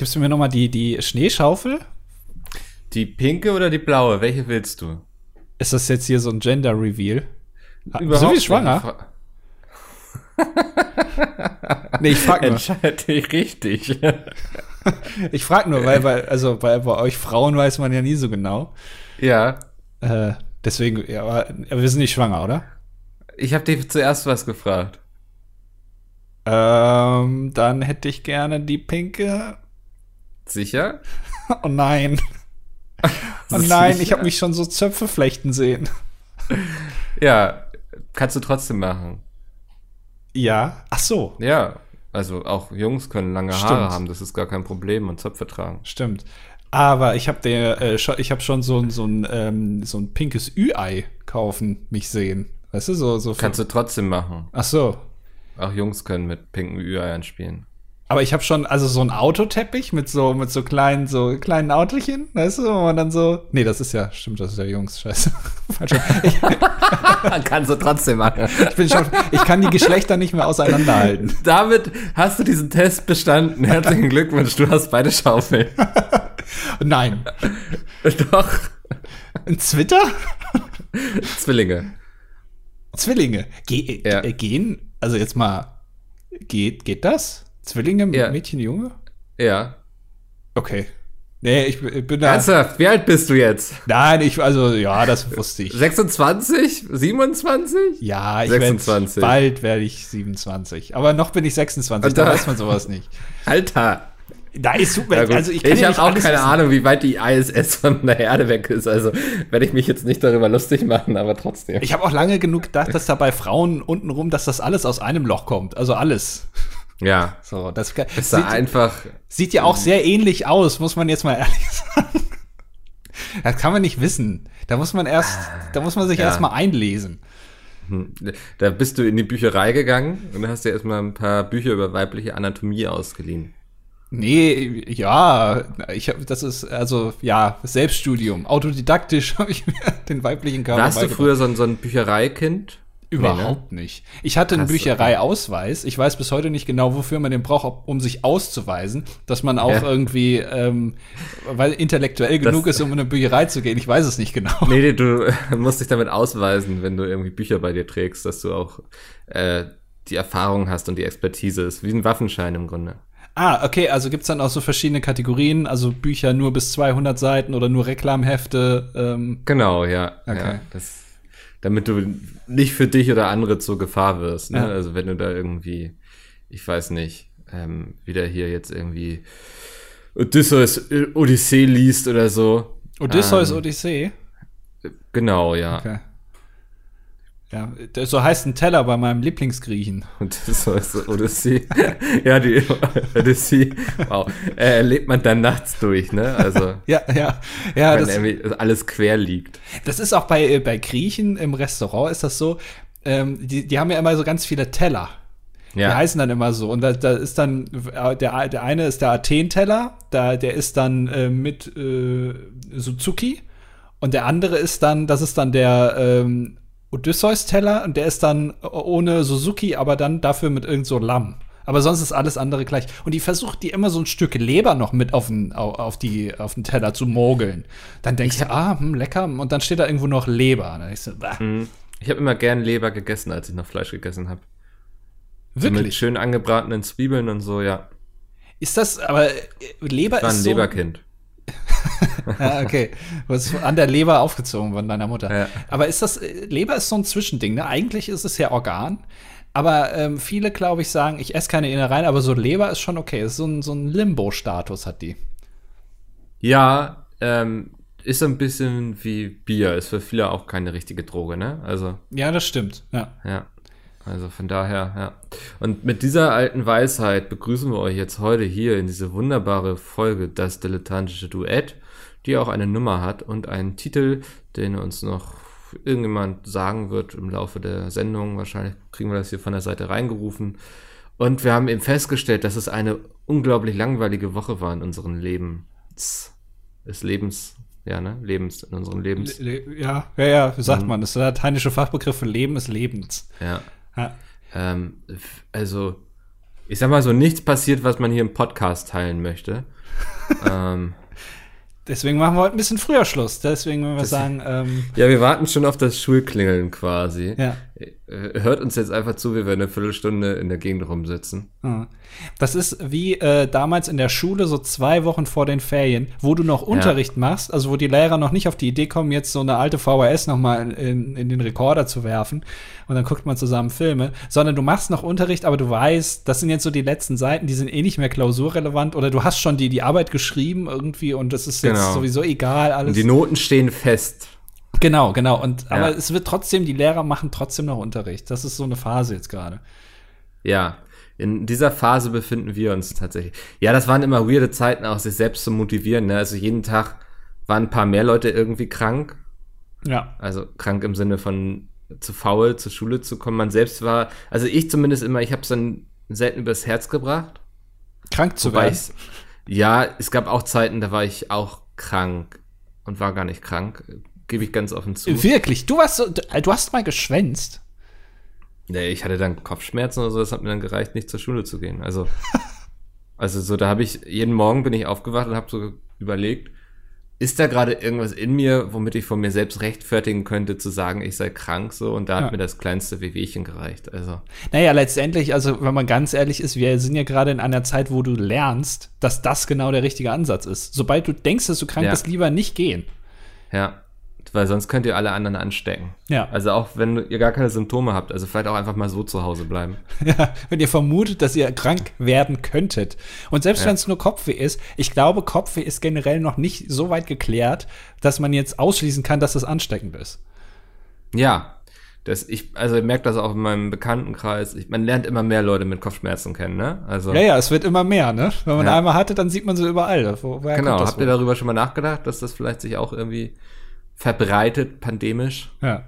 Gibst du mir nochmal die, die Schneeschaufel? Die pinke oder die blaue? Welche willst du? Ist das jetzt hier so ein Gender-Reveal? Überhaupt Sind wir schwanger? Nee, ich frag nur. Entscheide dich richtig. Ich frag nur, weil, weil, also bei, bei euch Frauen weiß man ja nie so genau. ja. Äh, deswegen, ja, aber, aber wir sind nicht schwanger, oder? Ich habe dich zuerst was gefragt. Ähm, dann hätte ich gerne die pinke. Sicher? Oh nein. Oh nein, ich habe mich schon so Zöpfe flechten sehen. Ja, kannst du trotzdem machen. Ja. Ach so, Ja, also auch Jungs können lange Stimmt. Haare haben, das ist gar kein Problem und Zöpfe tragen. stimmt. Aber ich habe äh, ich habe schon so ein so ein ähm, so ein pinkes Ü-Ei kaufen mich sehen. Weißt du so so. Kannst du trotzdem machen. Ach so. Auch Jungs können mit pinken Ü-Eiern spielen. Aber ich habe schon also so ein Autoteppich mit so mit so kleinen so kleinen Autochen, weißt du, wo man dann so Nee, das ist ja stimmt, das ist ja Jungs, scheiße. Kannst du trotzdem machen. ich bin schon ich kann die Geschlechter nicht mehr auseinanderhalten. Damit hast du diesen Test bestanden. Herzlichen Glückwunsch, du hast beide Schaufeln. Nein. Doch. Ein Zwitter? Zwillinge. Zwillinge. Ge Ja. äh, gehen, also jetzt mal, geht, geht das? Zwillinge, Ja. Mädchen, Junge? Ja. Okay. Nee, ich bin da. Ernsthaft, wie alt bist du jetzt? Nein, ich, also, ja, das wusste ich. 26? 27? Ja, ich 26. Werd, bald werde ich 27. Aber noch bin ich 26, da Alter. weiß man sowas nicht. Alter. Da ist super. Also ich ich habe auch keine wissen. Ahnung, wie weit die ISS von der Erde weg ist. Also werde ich mich jetzt nicht darüber lustig machen, aber trotzdem. Ich habe auch lange genug gedacht, dass da bei Frauen untenrum, dass das alles aus einem Loch kommt. Also alles. Ja. So, das, Ist da sieht, einfach. sieht ja auch sehr ähnlich aus, muss man jetzt mal ehrlich sagen. Das kann man nicht wissen. Da muss man erst, da muss man sich Ja. erst mal einlesen. Da bist du in die Bücherei gegangen und hast dir erstmal ein paar Bücher über weibliche Anatomie ausgeliehen. Nee, ja, ich habe, das ist also ja Selbststudium, autodidaktisch habe ich mir den weiblichen Körper Warst du früher so ein, so ein Büchereikind? Überhaupt nicht. Ich hatte einen Büchereiausweis. Ich weiß bis heute nicht genau, wofür man den braucht, um sich auszuweisen, dass man auch Ja. irgendwie, ähm, weil intellektuell genug ist, um in eine Bücherei zu gehen. Ich weiß es nicht genau. Nee, nee, du musst dich damit ausweisen, wenn du irgendwie Bücher bei dir trägst, dass du auch äh, die Erfahrung hast und die Expertise. Ist wie ein Waffenschein im Grunde. Ah, okay, also gibt's dann auch so verschiedene Kategorien, also Bücher nur bis 200 Seiten oder nur Reklamhefte. Ähm, Genau, ja. Okay. ja das, damit du nicht für dich oder andere zur Gefahr wirst. Ne? Ja. Also wenn du da irgendwie, ich weiß nicht, ähm, wieder hier jetzt irgendwie Odysseus Odyssee liest oder so. Odysseus Ähm, Odyssee. Genau, ja. Okay. Ja, das- so heißt ein Teller bei meinem Lieblingsgriechen. Odysseus Odyssee. ja, die Odyssee. Wow. Äh, lebt man dann nachts durch, ne? Also, Ja, ja, ja. wenn Das, alles quer liegt. das ist auch bei, äh, bei Griechen im Restaurant ist das so. Ähm, die, die haben ja immer so ganz viele Teller. Die Ja. heißen dann immer so. Und da, da ist dann, äh, der, der eine ist der Athen-Teller, da, der ist dann äh, mit äh, Suzuki. Und der andere ist dann, das ist dann der ähm, Odysseus-Teller und der ist dann ohne Suzuki, aber dann dafür mit irgend so Lamm. Aber sonst ist alles andere gleich. Und die versucht die immer so ein Stück Leber noch mit auf den, au- auf die, auf den Teller zu mogeln. Dann denkst du, ah, hm, lecker. Und dann steht da irgendwo noch Leber. Dann denkst du, bah, Ich habe immer gern Leber gegessen, als ich noch Fleisch gegessen habe. So mit wirklich. schön angebratenen Zwiebeln und so, ja. Ist das, aber äh, Leber Ich war ist ein so, Leberkind. Ja, okay. Du hast an der Leber aufgezogen von deiner Mutter. Ja. Aber ist das, Leber ist so ein Zwischending, ne? Eigentlich ist es ja Organ. Aber ähm, viele, glaube ich, sagen, ich esse keine Innereien, aber so Leber ist schon okay. Ist so ein, so ein Limbo-Status hat die. Ja, ähm, ist so ein bisschen wie Bier. Ist für viele auch keine richtige Droge, ne? Also, Ja, das stimmt. Ja. ja. Also von daher, ja. Und mit dieser alten Weisheit begrüßen wir euch jetzt heute hier in diese wunderbare Folge Das Dilettantische Duett, die auch eine Nummer hat und einen Titel, den uns noch irgendjemand sagen wird im Laufe der Sendung. Wahrscheinlich kriegen wir das hier von der Seite reingerufen. Und wir haben eben festgestellt, dass es eine unglaublich langweilige Woche war in unserem Lebens, des Lebens, ja, ne? Lebens, in unserem Lebens. Le ja, ja, ja, wie sagt man? Das ist der lateinische Fachbegriff für Leben ist Lebens. Ja. Ja. Ähm, also, ich sag mal so, nichts passiert, was man hier im Podcast teilen möchte. ähm, Deswegen machen wir heute ein bisschen früher Schluss. Deswegen, wenn wir Das- sagen, ähm, ja, wir warten schon auf das Schulklingeln quasi. ja. Äh, Hört uns jetzt einfach zu, wie wir eine Viertelstunde in der Gegend rumsitzen. Ah. Das ist wie äh, damals in der Schule, so zwei Wochen vor den Ferien, wo du noch Unterricht machst, also wo die Lehrer noch nicht auf die Idee kommen, jetzt so eine alte VHS noch mal in, in den Rekorder zu werfen und dann guckt man zusammen Filme, sondern du machst noch Unterricht, aber du weißt, das sind jetzt so die letzten Seiten, die sind eh nicht mehr klausurrelevant oder du hast schon die, die Arbeit geschrieben irgendwie und das ist jetzt Genau. sowieso egal alles. Und die Noten stehen fest. Genau, genau. Und Ja. aber es wird trotzdem, die Lehrer machen trotzdem noch Unterricht. Das ist so eine Phase jetzt gerade. Ja, in dieser Phase befinden wir uns tatsächlich. Ja, das waren immer weirde Zeiten, auch sich selbst zu motivieren. Ne? Also jeden Tag waren ein paar mehr Leute irgendwie krank. Ja. Also krank im Sinne von zu faul, zur Schule zu kommen. Man selbst war, also ich zumindest immer, ich habe es dann selten übers Herz gebracht. Krank zu Wobei werden. ja, es gab auch Zeiten, da war ich auch krank und war gar nicht krank. Gebe ich ganz offen zu. Wirklich? Du warst so, du, du hast mal geschwänzt. Nee, ich hatte dann Kopfschmerzen oder so, das hat mir dann gereicht, nicht zur Schule zu gehen. Also, also so, da habe ich, jeden Morgen bin ich aufgewacht und habe so überlegt, ist da gerade irgendwas in mir, womit ich von mir selbst rechtfertigen könnte, zu sagen, ich sei krank so und da Ja. hat mir das kleinste Wehwehchen gereicht. Also, Naja, letztendlich, also wenn man ganz ehrlich ist, wir sind ja gerade in einer Zeit, wo du lernst, dass das genau der richtige Ansatz ist. Sobald du denkst, dass du krank Ja. bist, lieber nicht gehen. ja, weil sonst könnt ihr alle anderen anstecken. Ja. Also auch wenn ihr gar keine Symptome habt, also vielleicht auch einfach mal so zu Hause bleiben. Ja, wenn ihr vermutet, dass ihr krank werden könntet. Und selbst Ja. wenn es nur Kopfweh ist, ich glaube, Kopfweh ist generell noch nicht so weit geklärt, dass man jetzt ausschließen kann, dass das ansteckend ist. Ja, das, ich, also ich merke das auch in meinem Bekanntenkreis. Ich, man lernt immer mehr Leute mit Kopfschmerzen kennen, ne? Also Ja, ja, es wird immer mehr, ne? Wenn man Ja. einmal hatte, dann sieht man sie überall. Wo, woher Genau, habt ihr wohl? darüber schon mal nachgedacht, dass das vielleicht sich auch irgendwie verbreitet, pandemisch? Ja.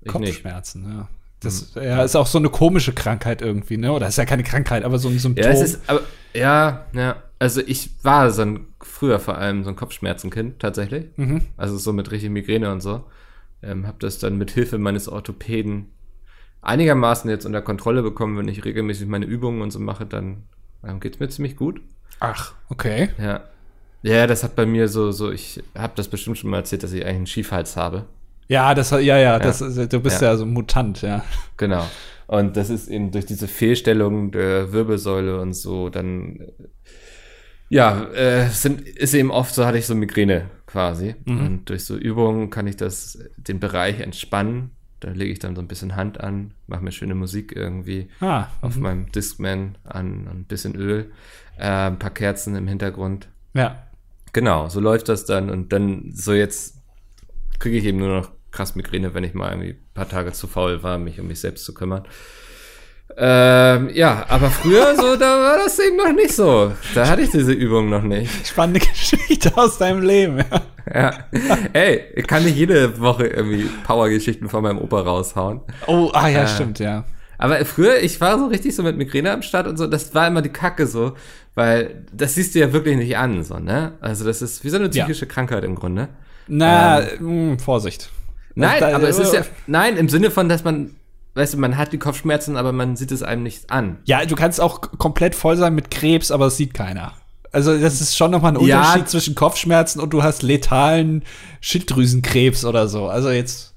Ich nicht. Mhm. Kopfschmerzen, ja. Das ja, ist auch so eine komische Krankheit irgendwie, ne? Oder ist ja keine Krankheit, aber so ein Symptom. Ja, es ist, aber, ja, ja, also ich war so ein, früher vor allem so ein Kopfschmerzenkind, tatsächlich. Mhm. Also so mit richtig Migräne und so. Ähm, hab das dann mit Hilfe meines Orthopäden einigermaßen jetzt unter Kontrolle bekommen. Wenn ich regelmäßig meine Übungen und so mache, dann ähm, geht's mir ziemlich gut. Ach, okay. Ja. Ja, das hat bei mir so, so, ich habe das bestimmt schon mal erzählt, dass ich eigentlich einen Schiefhals habe. Ja, das, ja, ja, das, du bist ja. Ja. so ein Mutant, ja. Genau. Und das ist eben durch diese Fehlstellung der Wirbelsäule und so, dann, ja, äh, sind, ist eben oft so, hatte ich so Migräne quasi. Und durch so Übungen kann ich das, den Bereich entspannen. Da lege ich dann so ein bisschen Hand an, mache mir schöne Musik irgendwie Ah, auf meinem Discman an, ein bisschen Öl, äh, ein paar Kerzen im Hintergrund. ja. Genau, so läuft das dann und dann so jetzt kriege ich eben nur noch krass Migräne, wenn ich mal irgendwie ein paar Tage zu faul war, mich um mich selbst zu kümmern. Ähm, ja, aber früher so, da war das eben noch nicht so. Da hatte ich diese Übung noch nicht. Spannende Geschichte aus deinem Leben, ja. Ja. Ey, ich kann nicht jede Woche irgendwie Powergeschichten von meinem Opa raushauen. Oh, ah ja, Äh, stimmt, ja. Aber früher, ich war so richtig so mit Migräne am Start und so, das war immer die Kacke so, weil das siehst du ja wirklich nicht an, so, ne? Also das ist wie so eine Ja. psychische Krankheit im Grunde. Na, mh, Vorsicht. Nein, Da- aber es ist ja, nein, im Sinne von, dass man, weißt du, man hat die Kopfschmerzen, aber man sieht es einem nicht an. Ja, du kannst auch komplett voll sein mit Krebs, aber es sieht keiner. Also, das ist schon nochmal ein Ja. Unterschied zwischen Kopfschmerzen und du hast letalen Schilddrüsenkrebs oder so. Also jetzt, Äh,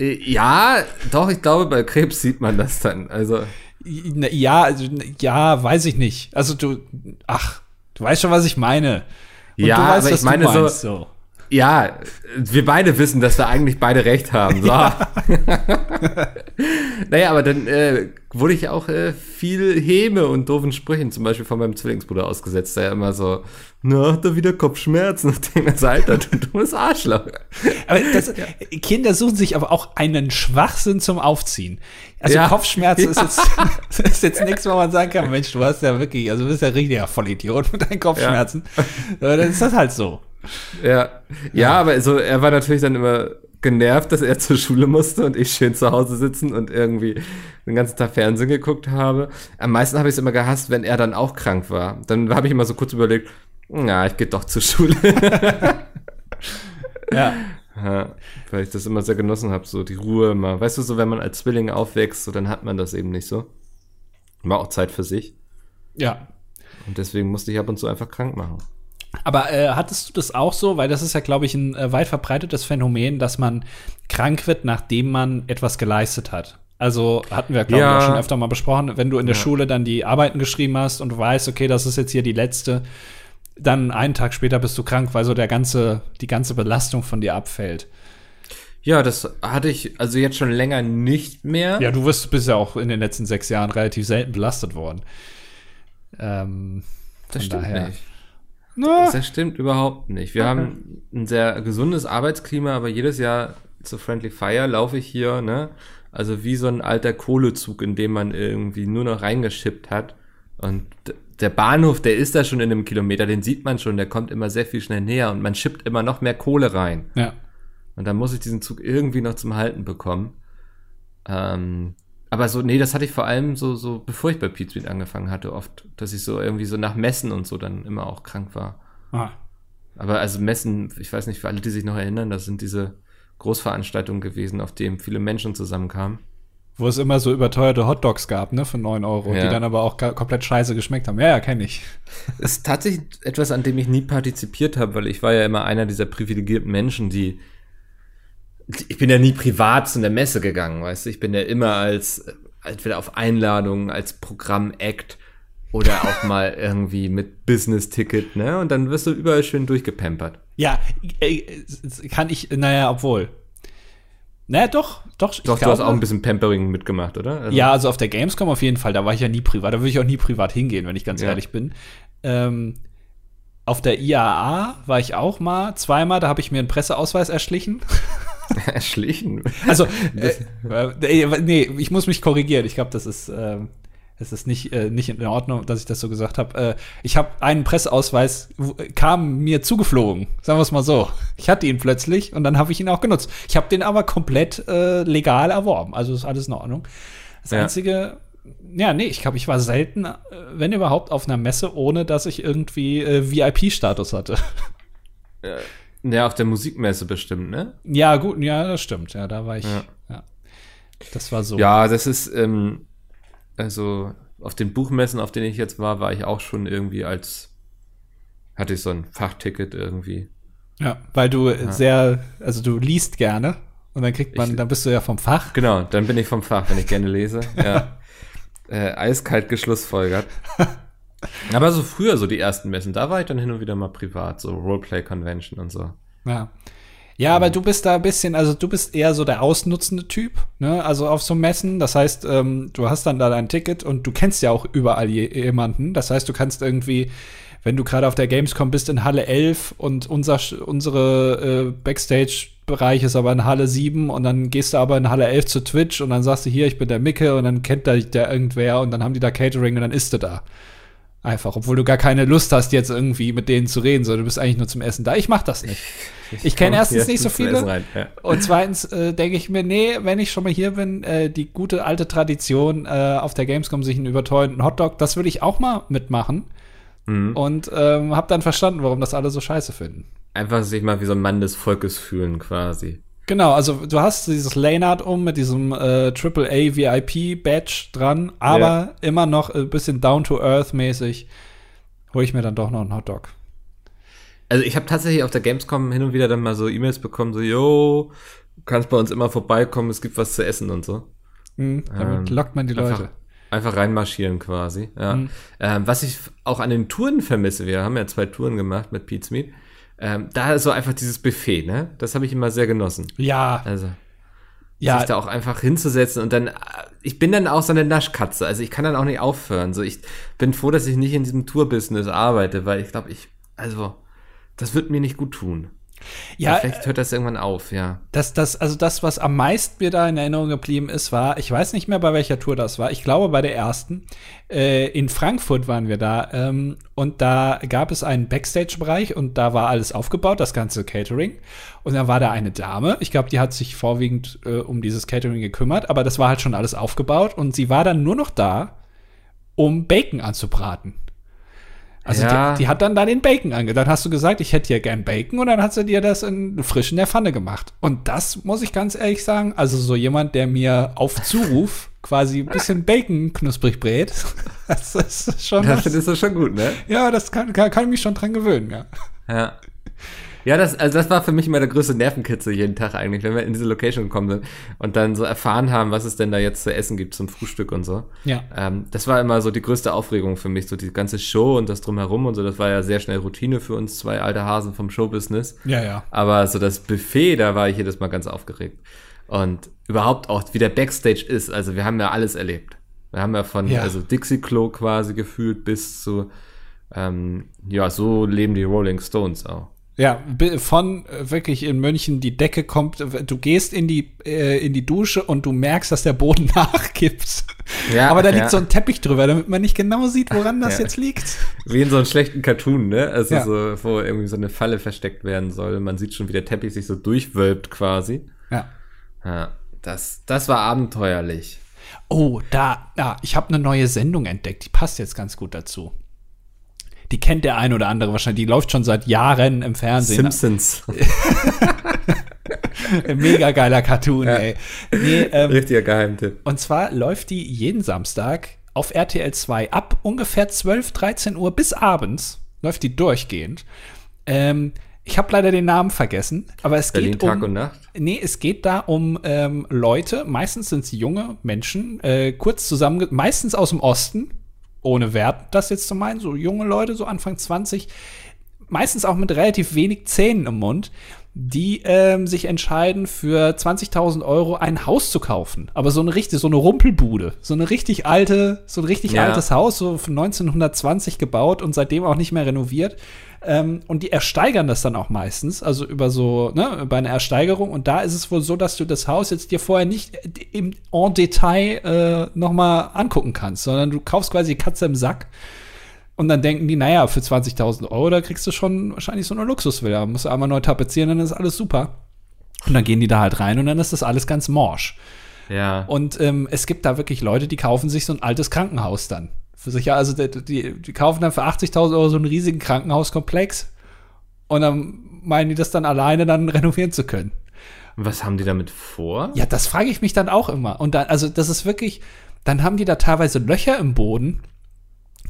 Ja, doch, ich glaube, bei Krebs sieht man das dann. Also, ja, also, ja, weiß ich nicht. Also du, ach, du weißt schon, was ich meine. Und Ja, du weißt, aber ich meine du so- meinst, so. Ja, wir beide wissen, dass wir eigentlich beide recht haben. So. naja, aber dann äh, wurde ich auch äh, viel Häme und doofen Sprüchen, zum Beispiel von meinem Zwillingsbruder ausgesetzt, der immer so, na, hat er wieder Kopfschmerzen. Mir so, Alter, du dummes Arschloch. Aber das, Kinder suchen sich aber auch einen Schwachsinn zum Aufziehen. Also Ja. Kopfschmerzen ist, jetzt, ist jetzt nichts, wo man sagen kann, Mensch, du hast ja wirklich, also du bist ja richtiger Vollidiot mit deinen Kopfschmerzen. Aber dann ist das halt so. Ja. ja, aber so, er war natürlich dann immer genervt, dass er zur Schule musste und ich schön zu Hause sitzen und irgendwie den ganzen Tag Fernsehen geguckt habe. Am meisten habe ich es immer gehasst, wenn er dann auch krank war. Dann habe ich immer so kurz überlegt, na, ich gehe doch zur Schule. Ja. ja, weil ich das immer sehr genossen habe, so die Ruhe mal. Weißt du, so wenn man als Zwilling aufwächst, so dann hat man das eben nicht so. War auch Zeit für sich. Ja. Und deswegen musste ich ab und zu einfach krank machen. Aber äh, hattest du das auch so? Weil das ist ja, glaube ich, ein äh, weit verbreitetes Phänomen, dass man krank wird, nachdem man etwas geleistet hat. Also hatten wir, glaube Ja. ich, auch schon öfter mal besprochen, wenn du in der Ja. Schule dann die Arbeiten geschrieben hast und du weißt, okay, das ist jetzt hier die letzte, dann einen Tag später bist du krank, weil so der ganze, die ganze Belastung von dir abfällt. Ja, das hatte ich also jetzt schon länger nicht mehr. Ja, du wirst, bist ja auch in den letzten sechs Jahren relativ selten belastet worden. Ähm, das stimmt daher. nicht. Na, Das stimmt überhaupt nicht. Wir haben ein sehr gesundes Arbeitsklima, aber jedes Jahr zu Friendly Fire laufe ich hier, ne? Also wie so ein alter Kohlezug, in dem man irgendwie nur noch reingeschippt hat. Und der Bahnhof, der ist da schon in einem Kilometer, den sieht man schon, der kommt immer sehr viel schnell näher und man schippt immer noch mehr Kohle rein. ja. Und dann muss ich diesen Zug irgendwie noch zum Halten bekommen. Ähm, aber so, nee, das hatte ich vor allem so, so, bevor ich bei Pete Street angefangen hatte, oft, dass ich so irgendwie so nach Messen und so dann immer auch krank war. Ah. Aber also Messen, ich weiß nicht, für alle, die sich noch erinnern, das sind diese Großveranstaltungen gewesen, auf denen viele Menschen zusammenkamen. Wo es immer so überteuerte Hotdogs gab, ne, für 9 Euro, Ja. die dann aber auch komplett scheiße geschmeckt haben. Ja, ja, kenne ich. ist tatsächlich etwas, an dem ich nie partizipiert habe, weil ich war ja immer einer dieser privilegierten Menschen, die ich bin ja nie privat zu einer Messe gegangen, weißt du, ich bin ja immer als äh, entweder auf Einladung, als Programm-Act oder auch mal irgendwie mit Business-Ticket, ne? Und dann wirst du überall schön durchgepampert. Ja, äh, kann ich, naja, obwohl. Naja, doch, doch. Doch, du glaube- hast auch ein bisschen Pampering mitgemacht, oder? Also, Ja, also auf der Gamescom auf jeden Fall, da war ich ja nie privat, da würde ich auch nie privat hingehen, wenn ich ganz Ja. ehrlich bin. Ähm, auf der IAA war ich auch mal, zweimal, da habe ich mir einen Presseausweis erschlichen. erschlichen. Also, äh, äh, nee, ich muss mich korrigieren. Ich glaube, das ist, ähm, es ist nicht, äh, nicht in Ordnung, dass ich das so gesagt habe. Äh, ich habe einen Presseausweis, w- kam mir zugeflogen, sagen wir es mal so. Ich hatte ihn plötzlich und dann habe ich ihn auch genutzt. Ich habe den aber komplett äh, legal erworben, also ist alles in Ordnung. Das Ja. einzige, ja, nee, ich glaube, ich war selten, äh, wenn überhaupt, auf einer Messe, ohne dass ich irgendwie äh, VIP-Status hatte. Ja, auf der Musikmesse bestimmt, ne? ja, gut, ja, das stimmt. Ja, da war ich, Ja. ja. Das war so. Ja, das ist, ähm, also auf den Buchmessen, auf denen ich jetzt war, war ich auch schon irgendwie als, hatte ich so ein Fachticket irgendwie. Ja, weil du sehr, also du liest gerne und dann kriegt man, Ich- dann bist du ja vom Fach. Genau, dann bin ich vom Fach, wenn ich gerne lese. Ja. äh, eiskalt geschlussfolgert. Aber so früher, so die ersten Messen, da war ich dann hin und wieder mal privat, so Roleplay-Convention und so. Ja. Ja, aber du bist da ein bisschen, also du bist eher so der ausnutzende Typ, ne? Also auf so Messen. Das heißt, ähm, du hast dann da dein Ticket und du kennst ja auch überall je, jemanden. Das heißt, du kannst irgendwie, wenn du gerade auf der Gamescom bist in Halle 11 und unser, unsere äh, Backstage-Bereich ist aber in Halle 7 und dann gehst du aber in Halle 11 zu Twitch und dann sagst du hier, ich bin der Micke und dann kennt da der irgendwer und dann haben die da Catering und dann isst du da. Einfach, obwohl du gar keine Lust hast, jetzt irgendwie mit denen zu reden, sondern du bist eigentlich nur zum Essen da. Ich mach das nicht. Ich kenne komm erstens nicht so viele. rein, ja. Und zweitens äh, denke ich mir, nee, wenn ich schon mal hier bin, äh, die gute alte Tradition äh, auf der Gamescom sich einen überteuerten Hotdog, das würde ich auch mal mitmachen. Mhm. Und ähm, habe dann verstanden, warum das alle so scheiße finden. Einfach sich mal wie so ein Mann des Volkes fühlen, quasi. Genau, also du hast dieses Laneart um mit diesem äh, AAA VIP Badge dran, aber Ja. immer noch ein bisschen down to earth mäßig. Hole ich mir dann doch noch einen Hotdog. Also ich habe tatsächlich auf der Gamescom hin und wieder dann mal so E-Mails bekommen, so, yo, du kannst bei uns immer vorbeikommen, es gibt was zu essen und so. Mhm, damit Ähm, lockt man die Einfach, Leute. einfach reinmarschieren quasi. Ja. Mhm. Ähm, was ich auch an den Touren vermisse, wir haben ja zwei Touren gemacht mit Pete's Meat, ähm, da ist so einfach dieses Buffet, ne? Das habe ich immer sehr genossen. Ja, Also ja, sich da auch einfach hinzusetzen und dann, äh, ich bin dann auch so eine Naschkatze, also ich kann dann auch nicht aufhören. So, ich bin froh, dass ich nicht in diesem Tour-Business arbeite, weil ich glaube, ich, also, das wird mir nicht gut tun. Ja, Vielleicht hört das irgendwann auf, ja. Das, das, also das, was am meisten mir da in Erinnerung geblieben ist, war, ich weiß nicht mehr, bei welcher Tour das war. Ich glaube, bei der ersten. Äh, in Frankfurt waren wir da. Ähm, und da gab es einen Backstage-Bereich und da war alles aufgebaut, das ganze Catering. Und da war da eine Dame. Ich glaube, die hat sich vorwiegend äh, um dieses Catering gekümmert, aber das war halt schon alles aufgebaut. Und sie war dann nur noch da, um Bacon anzubraten. Also Ja. die, die hat dann da den Bacon ange. Dann hast du gesagt, ich hätte hier gern Bacon und dann hat sie dir das in frisch in der Pfanne gemacht. Und das muss ich ganz ehrlich sagen, also so jemand, der mir auf Zuruf quasi ein bisschen Bacon knusprig brät, das ist schon Das was. findest du schon gut, ne? Ja, das kann, kann, kann ich mich schon dran gewöhnen, ja. Ja. Ja, das, also das war für mich immer der größte Nervenkitzel jeden Tag eigentlich, wenn wir in diese Location gekommen sind und dann so erfahren haben, was es denn da jetzt zu essen gibt zum Frühstück und so. Ja. Ähm, das war immer so die größte Aufregung für mich, so die ganze Show und das drumherum und so. Das war ja sehr schnell Routine für uns zwei alte Hasen vom Showbusiness. Ja, ja. Aber so das Buffet, da war ich jedes Mal ganz aufgeregt. Und überhaupt auch, wie der Backstage ist. Also wir haben ja alles erlebt. Wir haben ja von, Ja. also Dixie-Klo quasi gefühlt bis zu, ähm, ja, so leben die Rolling Stones auch. Ja, von äh, wirklich in München die Decke kommt, du gehst in die, äh, in die Dusche und du merkst, dass der Boden nachgibt. Ja, Aber da liegt ja. so ein Teppich drüber, damit man nicht genau sieht, woran das Ja. jetzt liegt. Wie in so einem schlechten Cartoon, ne? Also Ja. so, wo irgendwie so eine Falle versteckt werden soll. Man sieht schon, wie der Teppich sich so durchwölbt quasi. Ja. Ja, das, das war abenteuerlich. Oh, da, da, ich habe eine neue Sendung entdeckt, die passt jetzt ganz gut dazu. Die kennt der ein oder andere wahrscheinlich, die läuft schon seit Jahren im Fernsehen. Simpsons. Mega geiler Cartoon, ey. Nee, ähm, Richtiger Geheimtipp. Und zwar läuft die jeden Samstag auf RTL 2 ab ungefähr 12, 13 Uhr bis abends. Läuft die durchgehend. Ähm, ich habe leider den Namen vergessen, aber es Berlin geht um. Tag und Nacht. Nee, es geht da um ähm, Leute, meistens sind es junge Menschen, äh, kurz zusammen, meistens aus dem Osten, ohne Wert das jetzt zu meinen, so junge Leute, so Anfang 20, meistens auch mit relativ wenig Zähnen im Mund, die ähm, sich entscheiden, für 20.000 Euro ein Haus zu kaufen. Aber so eine richtig, so eine Rumpelbude, so eine richtig alte, so ein richtig Ja. altes Haus, so von 1920 gebaut und seitdem auch nicht mehr renoviert. Ähm, und die ersteigern das dann auch meistens, also über so, ne, bei einer Ersteigerung. Und da ist es wohl so, dass du das Haus jetzt dir vorher nicht im en Detail äh, nochmal angucken kannst, sondern du kaufst quasi die Katze im Sack. Und dann denken die, naja, für 20.000 Euro, da kriegst du schon wahrscheinlich so eine Luxusvilla. Musst du einmal neu tapezieren, dann ist alles super. Und dann gehen die da halt rein und dann ist das alles ganz morsch. Ja. Und ähm, es gibt da wirklich Leute, die kaufen sich so ein altes Krankenhaus dann. Für sich, ja, also die, die, kaufen dann für 80.000 Euro so einen riesigen Krankenhauskomplex und dann meinen die das dann alleine dann renovieren zu können. Was haben die damit vor? Ja, das frage ich mich dann auch immer. Und dann, also das ist wirklich, dann haben die da teilweise Löcher im Boden.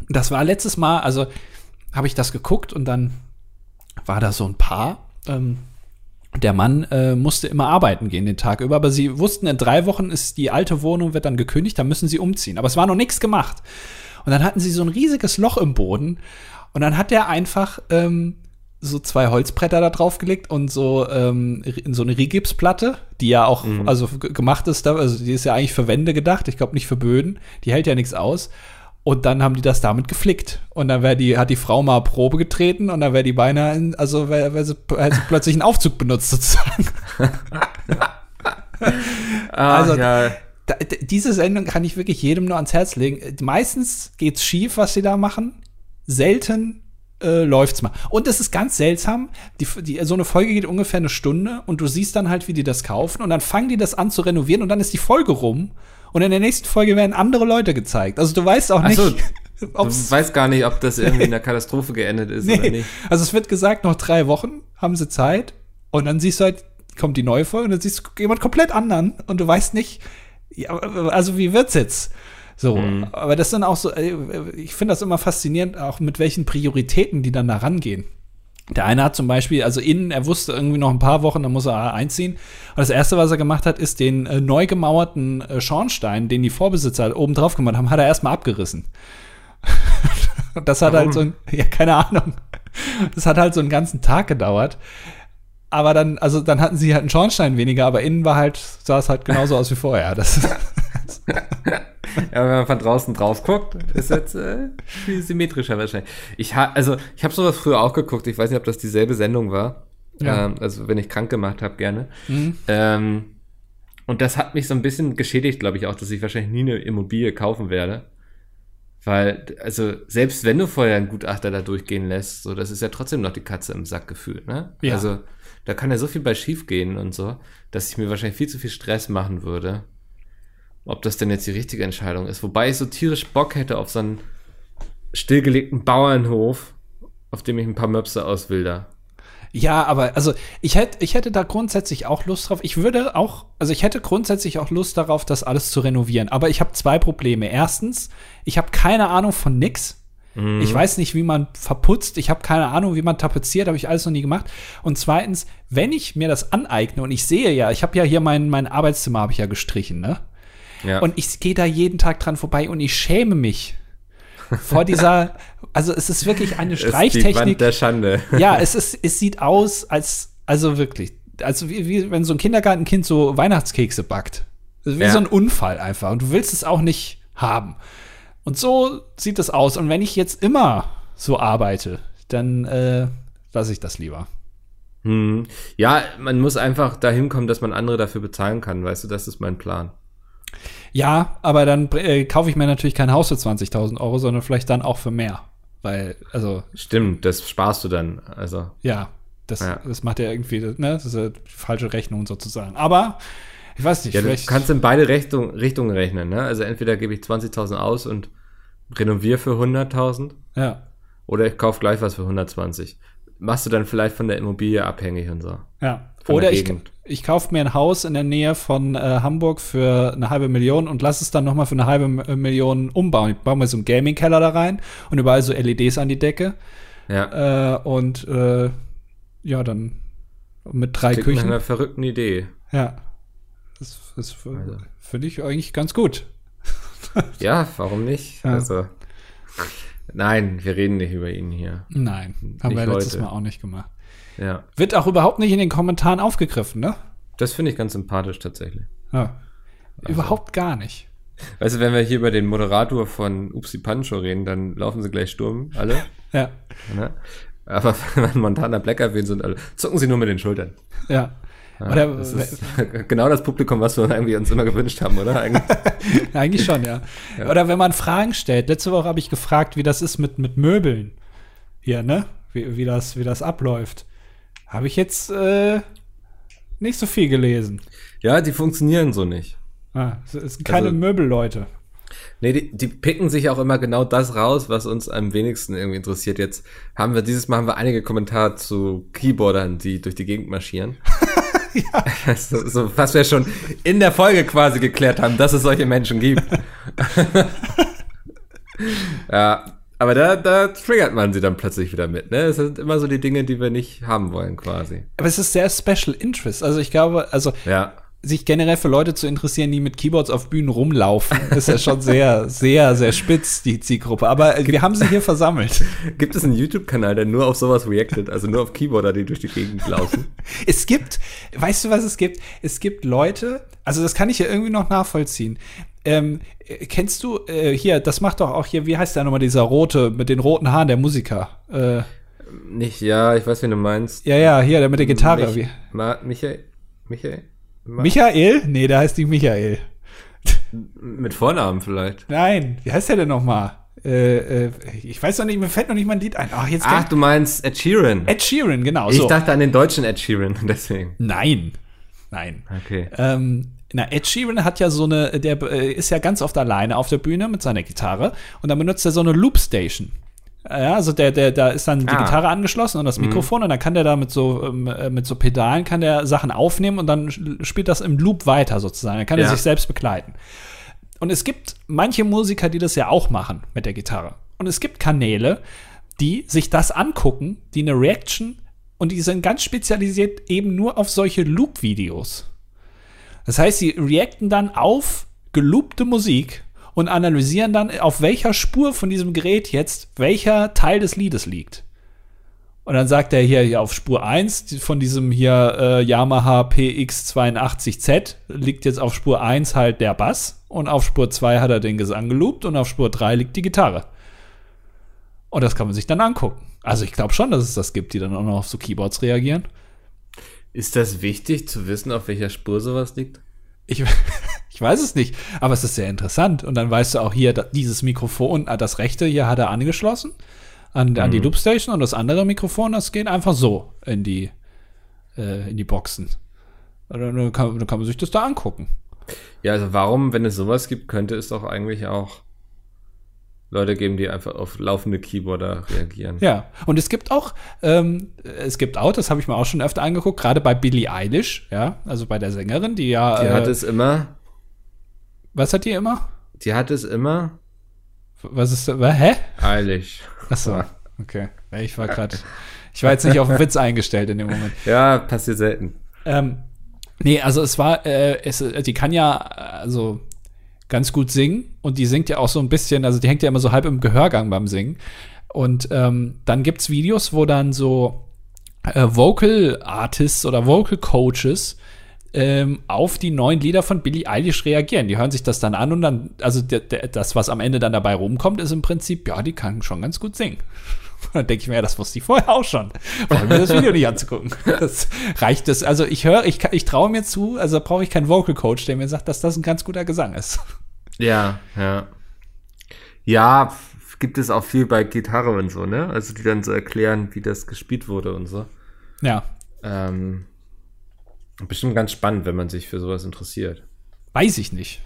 Das war letztes Mal, also habe ich das geguckt und dann war da so ein Paar. Ähm, der Mann äh, musste immer arbeiten gehen den Tag über, aber sie wussten, in drei Wochen ist die alte Wohnung, wird dann gekündigt, da müssen sie umziehen. Aber es war noch nichts gemacht. Und dann hatten sie so ein riesiges Loch im Boden und dann hat der einfach ähm, so zwei Holzbretter da draufgelegt und so ähm, in so eine Rigipsplatte, die ja auch also g- gemacht ist, da, also die ist ja eigentlich für Wände gedacht, ich glaube nicht für Böden, die hält ja nichts aus. Und dann haben die das damit geflickt. Und dann wär die, hat die Frau mal Probe getreten und dann wäre die beinahe, in, also wäre wär sie, hätte sie plötzlich einen Aufzug benutzt sozusagen. Ah, also- ja. Da, diese Sendung kann ich wirklich jedem nur ans Herz legen. Meistens geht's schief, was sie da machen. Selten äh, läuft's mal. Und es ist ganz seltsam. Die, die, so eine Folge geht ungefähr eine Stunde und du siehst dann halt, wie die das kaufen und dann fangen die das an zu renovieren und dann ist die Folge rum und in der nächsten Folge werden andere Leute gezeigt. Also du weißt auch nicht, so, ob's Ich weiß gar nicht, ob das irgendwie in einer Katastrophe geendet ist oder Nee. nicht. Also es wird gesagt, noch drei Wochen haben sie Zeit und dann siehst du halt, kommt die neue Folge und dann siehst du jemand komplett anderen und du weißt nicht, ja, also wie wird's jetzt? So, aber das sind auch so, äh, ich finde das immer faszinierend, auch mit welchen Prioritäten die dann da rangehen. Der eine hat zum Beispiel, also innen, er wusste irgendwie noch ein paar Wochen, dann muss er einziehen. Und das erste, was er gemacht hat, ist den äh, neu gemauerten äh, Schornstein, den die Vorbesitzer oben drauf gemacht haben, hat er erstmal abgerissen. Das hat Warum? halt so ein, ja, keine Ahnung. Das hat halt so einen ganzen Tag gedauert. Aber dann, also dann hatten sie halt einen Schornstein weniger, aber innen war halt, sah es halt genauso aus wie vorher. Das, Ja, wenn man von draußen drauf guckt, ist jetzt äh, viel symmetrischer wahrscheinlich. Ich ha also ich habe sowas früher auch geguckt. Ich weiß nicht, ob das dieselbe Sendung war. Ja. Ähm, also wenn ich krank gemacht habe, gerne. Ähm, und das hat mich so ein bisschen geschädigt, glaube ich auch, dass ich wahrscheinlich nie eine Immobilie kaufen werde. Weil, also, selbst wenn du vorher einen Gutachter da durchgehen lässt, so, das ist ja trotzdem noch die Katze im Sack gefühlt, ne? Ja. Also, da kann ja so viel bei schief gehen und so, dass ich mir wahrscheinlich viel zu viel Stress machen würde. Ob das denn jetzt die richtige Entscheidung ist. Wobei ich so tierisch Bock hätte auf so einen stillgelegten Bauernhof, auf dem ich ein paar Möpse auswilder. ja, aber also ich hätte, ich hätte da grundsätzlich auch Lust drauf. Ich würde auch, also ich hätte grundsätzlich auch Lust darauf, das alles zu renovieren. Aber ich habe zwei Probleme. Erstens, ich habe keine Ahnung von nix. Mhm. Ich weiß nicht, wie man verputzt. Ich habe keine Ahnung, wie man tapeziert. Habe ich alles noch nie gemacht. Und zweitens, wenn ich mir das aneigne und ich sehe ja, ich habe ja hier mein, mein Arbeitszimmer habe ich ja gestrichen, ne? Ja. Und ich gehe da jeden Tag dran vorbei und ich schäme mich vor dieser, also es ist wirklich eine Streichtechnik. Ist die Wand der Schande. Ja, es ist, es sieht aus als, also wirklich, also wie, wie wenn so ein Kindergartenkind so Weihnachtskekse backt. Wie ja. so ein Unfall einfach. Und du willst es auch nicht haben. Und so sieht es aus. Und wenn ich jetzt immer so arbeite, dann äh, lasse ich das lieber. Hm. Ja, man muss einfach dahin kommen, dass man andere dafür bezahlen kann. Weißt du, das ist mein Plan. Ja, aber dann äh, kaufe ich mir natürlich kein Haus für 20.000 Euro, sondern vielleicht dann auch für mehr. Weil, also. Stimmt, das sparst du dann. Also. Ja, das, ja. das macht ja irgendwie, ne, das ist eine falsche Rechnung sozusagen. Aber ich weiß nicht. Ja, du kannst in beide Richtung, Richtungen rechnen. Ne? Also entweder gebe ich 20.000 aus und renoviere für 100.000. Ja. Oder ich kaufe gleich was für 120. Machst du dann vielleicht von der Immobilie abhängig und so. Ja. Oder ich, ich kaufe mir ein Haus in der Nähe von äh, Hamburg für eine halbe Million und lass es dann noch mal für eine halbe äh, Million umbauen. Ich baue mir so einen Gaming-Keller da rein und überall so LEDs an die Decke. Ja. Äh, und äh, ja, dann mit drei Klingt Küchen. Nach einer verrückten Idee. Ja. Das, das also. finde ich eigentlich ganz gut. ja, warum nicht? Ja. Also. Nein, wir reden nicht über ihn hier. Nein, haben nicht wir letztes heute. Mal auch nicht gemacht. Ja. Wird auch überhaupt nicht in den Kommentaren aufgegriffen, ne? Das finde ich ganz sympathisch tatsächlich. Ja. Also. Überhaupt gar nicht. Weißt du, wenn wir hier über den Moderator von Upsi Pancho reden, dann laufen sie gleich Sturm, alle. ja. ja. Aber wenn man Montana Black erwähnt, sind alle, zucken sie nur mit den Schultern. Ja. Oder, das ist genau das Publikum, was wir irgendwie uns immer gewünscht haben, oder? Eigentlich, Eigentlich schon, ja. ja. Oder wenn man Fragen stellt. Letzte Woche habe ich gefragt, wie das ist mit, mit Möbeln. Hier, ne? Wie, wie, das, wie das abläuft. Habe ich jetzt äh, nicht so viel gelesen. Ja, die funktionieren so nicht. Ah, es sind keine also, Möbelleute. Nee, die, die picken sich auch immer genau das raus, was uns am wenigsten irgendwie interessiert. Jetzt haben wir, dieses Mal haben wir einige Kommentare zu Keyboardern, die durch die Gegend marschieren. ja. so, so, was wir schon in der Folge quasi geklärt haben, dass es solche Menschen gibt. ja, aber da, da triggert man sie dann plötzlich wieder mit. Ne? Es sind immer so die Dinge, die wir nicht haben wollen, quasi. Aber es ist sehr Special Interest. Also ich glaube, also ja sich generell für Leute zu interessieren, die mit Keyboards auf Bühnen rumlaufen, ist ja schon sehr, sehr, sehr spitz, die Zielgruppe. Aber Gibt, wir haben sie hier versammelt. Gibt es einen YouTube-Kanal, der nur auf sowas reactet, also nur auf Keyboarder, die durch die Gegend laufen? es gibt, weißt du, was es gibt? Es gibt Leute, also das kann ich ja irgendwie noch nachvollziehen. Ähm, kennst du äh, hier, das macht doch auch hier, wie heißt der nochmal, dieser rote, mit den roten Haaren, der Musiker? Äh, Nicht, ja, ich weiß, wie du meinst. Ja, ja, hier, der mit der Gitarre. Mich, Ma Michael? Michael? Michael? Nee, der heißt nicht Michael. Mit Vornamen vielleicht. Nein, wie heißt der denn nochmal? Äh, äh, ich weiß noch nicht, mir fällt noch nicht mein Lied ein. Ach, jetzt Ach du meinst Ed Sheeran. Ed Sheeran, genau. Ich so. dachte an den deutschen Ed Sheeran, deswegen. Nein. Nein. Okay. Ähm, na, Ed Sheeran hat ja so eine, der äh, ist ja ganz oft alleine auf der Bühne mit seiner Gitarre und dann benutzt er so eine Loopstation. Ja, also der, der, da ist dann die ah. Gitarre angeschlossen und das mhm. Mikrofon mhm. und dann kann der da mit so, ähm, äh, mit so Pedalen kann der Sachen aufnehmen und dann spielt das im Loop weiter sozusagen. Dann kann ja. er sich selbst begleiten. Und es gibt manche Musiker, die das ja auch machen mit der Gitarre. Und es gibt Kanäle, die sich das angucken, die eine Reaction und die sind ganz spezialisiert eben nur auf solche Loop-Videos. Das heißt, sie reacten dann auf geloopte Musik und analysieren dann, auf welcher Spur von diesem Gerät jetzt welcher Teil des Liedes liegt. Und dann sagt er hier, hier auf Spur 1 von diesem hier äh, Yamaha PX82Z liegt jetzt auf Spur 1 halt der Bass und auf Spur 2 hat er den Gesang geloopt und auf Spur 3 liegt die Gitarre. Und das kann man sich dann angucken. Also ich glaube schon, dass es das gibt, die dann auch noch auf so Keyboards reagieren. Ist das wichtig zu wissen, auf welcher Spur sowas liegt? Ich, ich weiß es nicht, aber es ist sehr interessant. Und dann weißt du auch hier, dieses Mikrofon, ah, das rechte hier hat er angeschlossen an, an die mhm. Loopstation und das andere Mikrofon, das geht einfach so in die, äh, in die Boxen. Dann kann, dann kann man sich das da angucken. Ja, also warum, wenn es sowas gibt, könnte es doch eigentlich auch Leute geben, die einfach auf laufende Keyboarder reagieren. Ja, und es gibt auch, ähm, es gibt auch, das habe ich mir auch schon öfter angeguckt, gerade bei Billie Eilish, ja, also bei der Sängerin, die ja. Die äh, hat es immer. Was hat die immer? Die hat es immer. Was ist da? Hä? Eilig. Achso, okay. Ich war gerade, ich war jetzt nicht auf den Witz eingestellt in dem Moment. Ja, passiert selten. Ähm, nee, also es war, äh, es, die kann ja, also ganz gut singen und die singt ja auch so ein bisschen, also die hängt ja immer so halb im Gehörgang beim Singen. Und ähm, dann gibt's Videos, wo dann so äh, Vocal Artists oder Vocal Coaches ähm, auf die neuen Lieder von Billie Eilish reagieren. Die hören sich das dann an und dann, also das, was am Ende dann dabei rumkommt, ist im Prinzip, ja, die kann schon ganz gut singen. Dann denke ich mir, ja, das wusste ich vorher auch schon. Wollen mir das Video nicht anzugucken. Das reicht es. Also ich höre, ich, ich traue mir zu, also brauche ich keinen Vocal Coach, der mir sagt, dass das ein ganz guter Gesang ist. Ja, ja. Ja, gibt es auch viel bei Gitarre und so, ne? Also die dann so erklären, wie das gespielt wurde und so. Ja. Ähm, bestimmt ganz spannend, wenn man sich für sowas interessiert. Weiß ich nicht.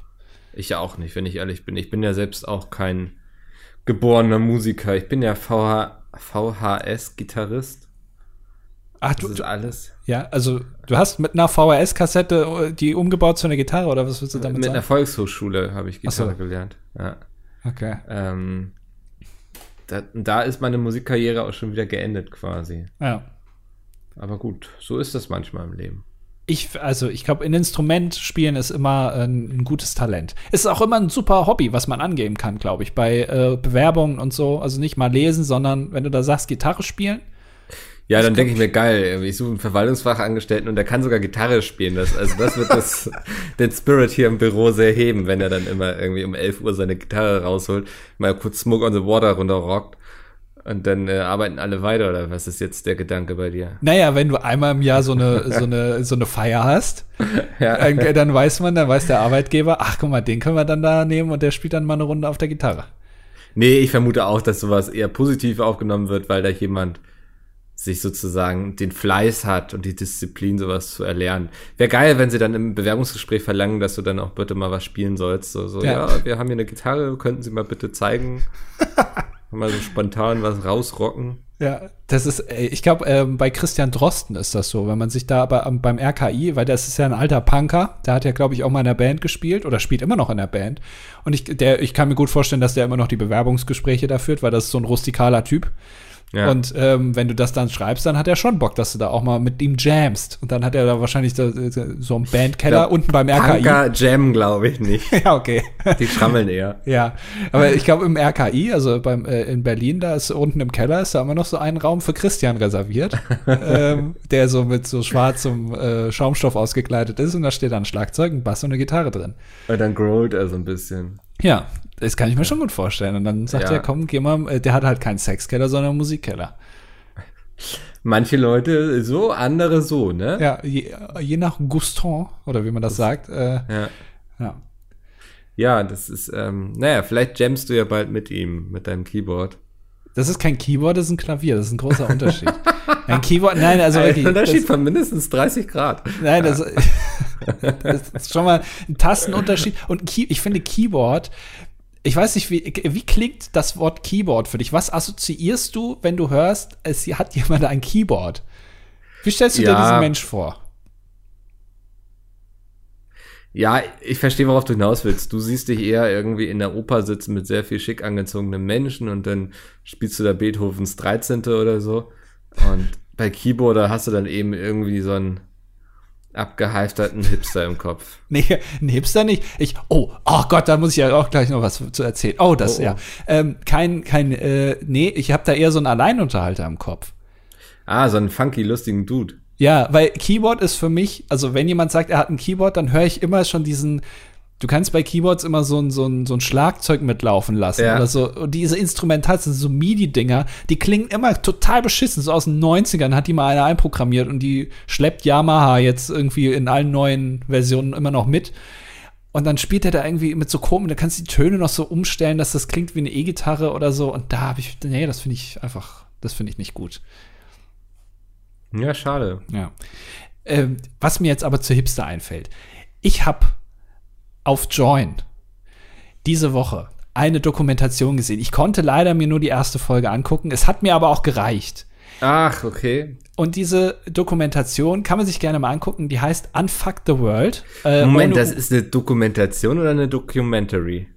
Ich auch nicht, wenn ich ehrlich bin. Ich bin ja selbst auch kein geborener Musiker. Ich bin ja VH, VHS-Gitarrist. Ach, du, das ist alles. Ja, also du hast mit einer VHS-Kassette die umgebaut zu einer Gitarre oder was willst du damit mit sagen? Mit einer Volkshochschule habe ich Gitarre so. gelernt. Ja. Okay. Ähm, da, da ist meine Musikkarriere auch schon wieder geendet quasi. Ja. Aber gut, so ist das manchmal im Leben. Ich, also ich glaube, ein Instrument spielen ist immer ein, ein, gutes Talent. Ist auch immer ein super Hobby, was man angeben kann, glaube ich, bei äh, Bewerbungen und so. Also nicht mal lesen, sondern wenn du da sagst, Gitarre spielen. Ja, dann denke ich mir, geil, ich suche einen Verwaltungsfachangestellten und der kann sogar Gitarre spielen. Das, also das wird das, den Spirit hier im Büro sehr heben, wenn er dann immer irgendwie um 11 Uhr seine Gitarre rausholt, mal kurz Smoke on the Water runterrockt und dann äh, arbeiten alle weiter, oder was ist jetzt der Gedanke bei dir? Naja, wenn du einmal im Jahr so eine, so eine, so eine Feier hast, ja. äh, dann weiß man, dann weiß der Arbeitgeber, ach guck mal, den können wir dann da nehmen und der spielt dann mal eine Runde auf der Gitarre. Nee, ich vermute auch, dass sowas eher positiv aufgenommen wird, weil da jemand sich sozusagen den Fleiß hat und die Disziplin, sowas zu erlernen. Wäre geil, wenn sie dann im Bewerbungsgespräch verlangen, dass du dann auch bitte mal was spielen sollst. So, so ja. ja, wir haben hier eine Gitarre, könnten Sie mal bitte zeigen. mal so spontan was rausrocken. Ja, das ist, ich glaube, ähm, bei Christian Drosten ist das so, wenn man sich da ähm, beim RKI, weil das ist ja ein alter Punker, der hat ja, glaube ich, auch mal in der Band gespielt oder spielt immer noch in der Band. Und ich, der, ich kann mir gut vorstellen, dass der immer noch die Bewerbungsgespräche da führt, weil das ist so ein rustikaler Typ. Ja. Und ähm, wenn du das dann schreibst, dann hat er schon Bock, dass du da auch mal mit ihm jamst. Und dann hat er da wahrscheinlich so, so einen Bandkeller unten beim RKI. Punker jammen glaube ich nicht. ja, okay. Die schrammeln eher. ja, aber ich glaube im RKI, also beim, äh, in Berlin, da ist unten im Keller, ist da immer noch so ein Raum für Christian reserviert, ähm, der so mit so schwarzem äh, Schaumstoff ausgekleidet ist. Und da steht dann Schlagzeug, ein Bass und eine Gitarre drin. Und dann grollt er so ein bisschen. Ja, das kann ich mir schon gut vorstellen. Und dann sagt ja. er, komm, geh mal, äh, der hat halt keinen Sexkeller, sondern einen Musikkeller. Manche Leute so, andere so, ne? Ja, je, je nach Guston, oder wie man das, das sagt. Äh, ja. ja. Ja, das ist, ähm, naja, vielleicht jammst du ja bald mit ihm, mit deinem Keyboard. Das ist kein Keyboard, das ist ein Klavier, das ist ein großer Unterschied. ein Keyboard, nein, also wirklich. Ein Unterschied das, von mindestens 30 Grad. Nein, das, das ist schon mal ein Tastenunterschied. Und ich finde Keyboard, ich weiß nicht, wie, wie klingt das Wort Keyboard für dich? Was assoziierst du, wenn du hörst, es hat jemand ein Keyboard? Wie stellst du ja. dir diesen Mensch vor? Ja, ich verstehe, worauf du hinaus willst. Du siehst dich eher irgendwie in der Oper sitzen mit sehr viel schick angezogenen Menschen und dann spielst du da Beethovens 13. oder so. Und bei Keyboarder hast du dann eben irgendwie so ein abgehalfterten Hipster im Kopf. Nee, ein Hipster nicht. Ich, oh, oh Gott, da muss ich ja auch gleich noch was zu erzählen. Oh, das, oh, oh. ja. Ähm, kein, kein, äh, nee, ich habe da eher so einen Alleinunterhalter im Kopf. Ah, so einen funky, lustigen Dude. Ja, weil Keyboard ist für mich, also wenn jemand sagt, er hat ein Keyboard, dann höre ich immer schon diesen, Du kannst bei Keyboards immer so ein, so ein, so ein Schlagzeug mitlaufen lassen ja. oder so. Und diese Instrumental, so MIDI-Dinger, die klingen immer total beschissen. So aus den 90ern hat die mal einer einprogrammiert und die schleppt Yamaha jetzt irgendwie in allen neuen Versionen immer noch mit. Und dann spielt er da irgendwie mit so komischen, da kannst du die Töne noch so umstellen, dass das klingt wie eine E-Gitarre oder so. Und da habe ich, nee, das finde ich einfach, das finde ich nicht gut. Ja, schade. Ja. Ähm, was mir jetzt aber zu Hipster einfällt. Ich habe auf Join diese Woche eine Dokumentation gesehen. Ich konnte leider mir nur die erste Folge angucken. Es hat mir aber auch gereicht. Ach, okay. Und diese Dokumentation kann man sich gerne mal angucken. Die heißt Unfuck the World. Äh, Moment, das ist eine Dokumentation oder eine Documentary?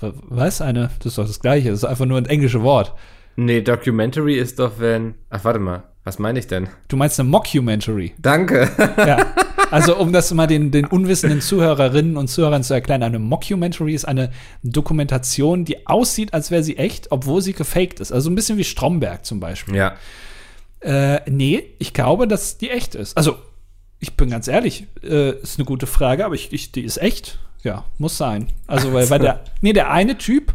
Was? Eine? Das ist doch das Gleiche. Das ist einfach nur ein englisches Wort. Nee, Documentary ist doch, wenn. Ach, warte mal. Was meine ich denn? Du meinst eine Mockumentary. Danke. Ja. Also, um das mal den, den unwissenden Zuhörerinnen und Zuhörern zu erklären, eine Mockumentary ist eine Dokumentation, die aussieht, als wäre sie echt, obwohl sie gefaked ist. Also ein bisschen wie Stromberg zum Beispiel. Ja. Äh, nee, ich glaube, dass die echt ist. Also, ich bin ganz ehrlich, äh, ist eine gute Frage, aber ich, ich, die ist echt. Ja, muss sein. Also, weil, weil der, nee, der eine Typ,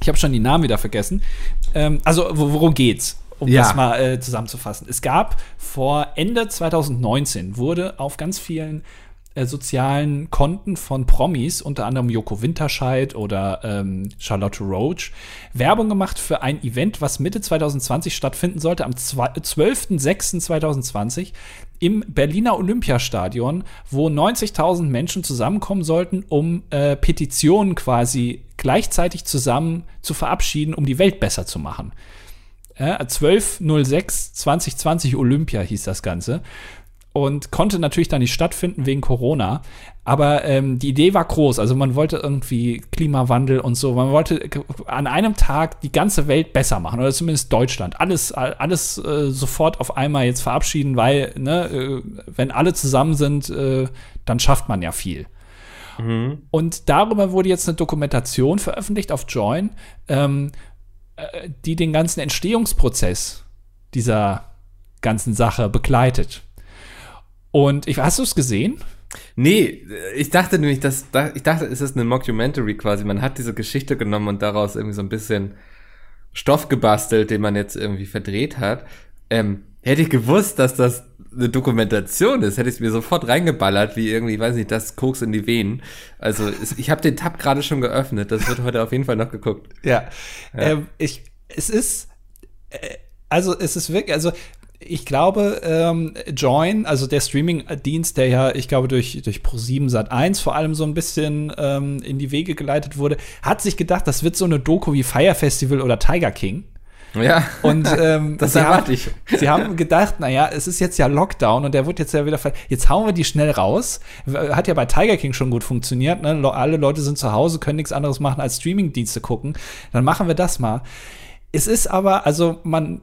ich habe schon die Namen wieder vergessen. Ähm, also, worum geht's? Um Ja. das mal äh, zusammenzufassen. Es gab vor Ende 2019 wurde auf ganz vielen äh, sozialen Konten von Promis, unter anderem Joko Winterscheid oder ähm, Charlotte Roach, Werbung gemacht für ein Event, was Mitte 2020 stattfinden sollte, am zwei- 12.06.2020 im Berliner Olympiastadion, wo 90.000 Menschen zusammenkommen sollten, um äh, Petitionen quasi gleichzeitig zusammen zu verabschieden, um die Welt besser zu machen. Ja, 12.06 2020 Olympia hieß das Ganze. Und konnte natürlich dann nicht stattfinden wegen Corona. Aber ähm, die Idee war groß. Also man wollte irgendwie Klimawandel und so. Man wollte an einem Tag die ganze Welt besser machen. Oder zumindest Deutschland. Alles, alles äh, sofort auf einmal jetzt verabschieden, weil, ne, äh, wenn alle zusammen sind, äh, dann schafft man ja viel. Und darüber wurde jetzt eine Dokumentation veröffentlicht auf Join, ähm, äh, die den ganzen Entstehungsprozess dieser ganzen Sache begleitet. Und ich, hast du es gesehen? Nee, ich dachte nämlich, dass, da- ich dachte, es ist eine Mockumentary quasi. Man hat diese Geschichte genommen und daraus irgendwie so ein bisschen Stoff gebastelt, den man jetzt irgendwie verdreht hat. Ähm, hätte ich gewusst, dass das eine Dokumentation ist, hätte ich es mir sofort reingeballert, wie irgendwie, weiß nicht, das Koks in die Venen. Also es, ich habe den Tab gerade schon geöffnet. Das wird heute auf jeden Fall noch geguckt. Ja. Ähm, ich, es ist, äh, also es ist wirklich, also ich glaube, ähm, Join, also der Streaming-Dienst, der ja, ich glaube, durch, durch Pro7 Sat 1 vor allem so ein bisschen ähm, in die Wege geleitet wurde, hat sich gedacht, das wird so eine Doku wie Fire Festival oder Tiger King. Ja. Und ähm, Das sie erwarte haben, ich. Sie haben gedacht, naja, es ist jetzt ja Lockdown und der wird jetzt ja wieder ver Jetzt hauen wir die schnell raus. Hat ja bei Tiger King schon gut funktioniert. Ne? Alle Leute sind zu Hause, können nichts anderes machen als Streamingdienste gucken. Dann machen wir das mal. Es ist aber, also man,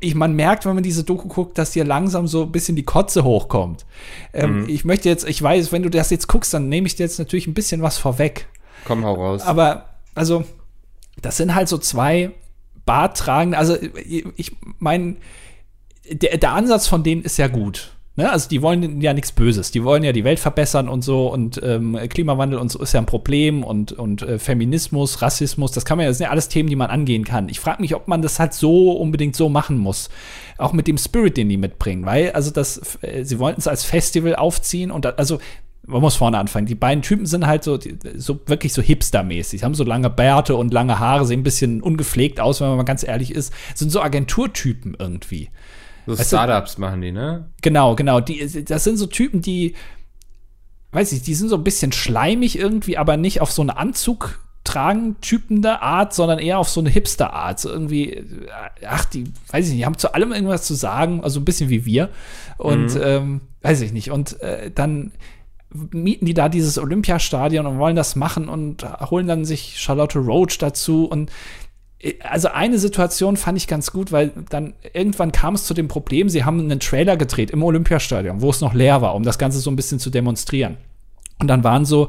ich, man merkt, wenn man diese Doku guckt, dass hier langsam so ein bisschen die Kotze hochkommt. Ähm, Ich möchte jetzt, ich weiß, wenn du das jetzt guckst, dann nehme ich dir jetzt natürlich ein bisschen was vorweg. Komm, hau raus. Aber, also, das sind halt so zwei Barttragende. Also, ich meine, der, der Ansatz von denen ist ja gut. Ne? Also, die wollen ja nichts Böses. Die wollen ja die Welt verbessern und so. Und ähm, Klimawandel und so ist ja ein Problem. Und, und äh, Feminismus, Rassismus, das kann man ja, das sind ja alles Themen, die man angehen kann. Ich frage mich, ob man das halt so unbedingt so machen muss. Auch mit dem Spirit, den die mitbringen. Weil, also, das, äh, sie wollten es als Festival aufziehen und da, also, man muss vorne anfangen. Die beiden Typen sind halt so, so wirklich so hipstermäßig. Sie haben so lange Bärte und lange Haare, sehen ein bisschen ungepflegt aus, wenn man mal ganz ehrlich ist. Sind so Agenturtypen irgendwie. So weißt du- Startups machen die, ne? Genau, genau. Die, das sind so Typen, die, weiß ich, die sind so ein bisschen schleimig irgendwie, aber nicht auf so eine Anzug tragen typende Art, sondern eher auf so eine Hipster-Art. So irgendwie, ach, die, weiß ich nicht, haben zu allem irgendwas zu sagen, also ein bisschen wie wir. Und ähm, weiß ich nicht. Und äh, dann mieten die da dieses Olympiastadion und wollen das machen und holen dann sich Charlotte Roach dazu und äh, also eine Situation fand ich ganz gut, weil dann irgendwann kam es zu dem Problem, sie haben einen Trailer gedreht im Olympiastadion, wo es noch leer war, um das Ganze so ein bisschen zu demonstrieren. Und dann waren so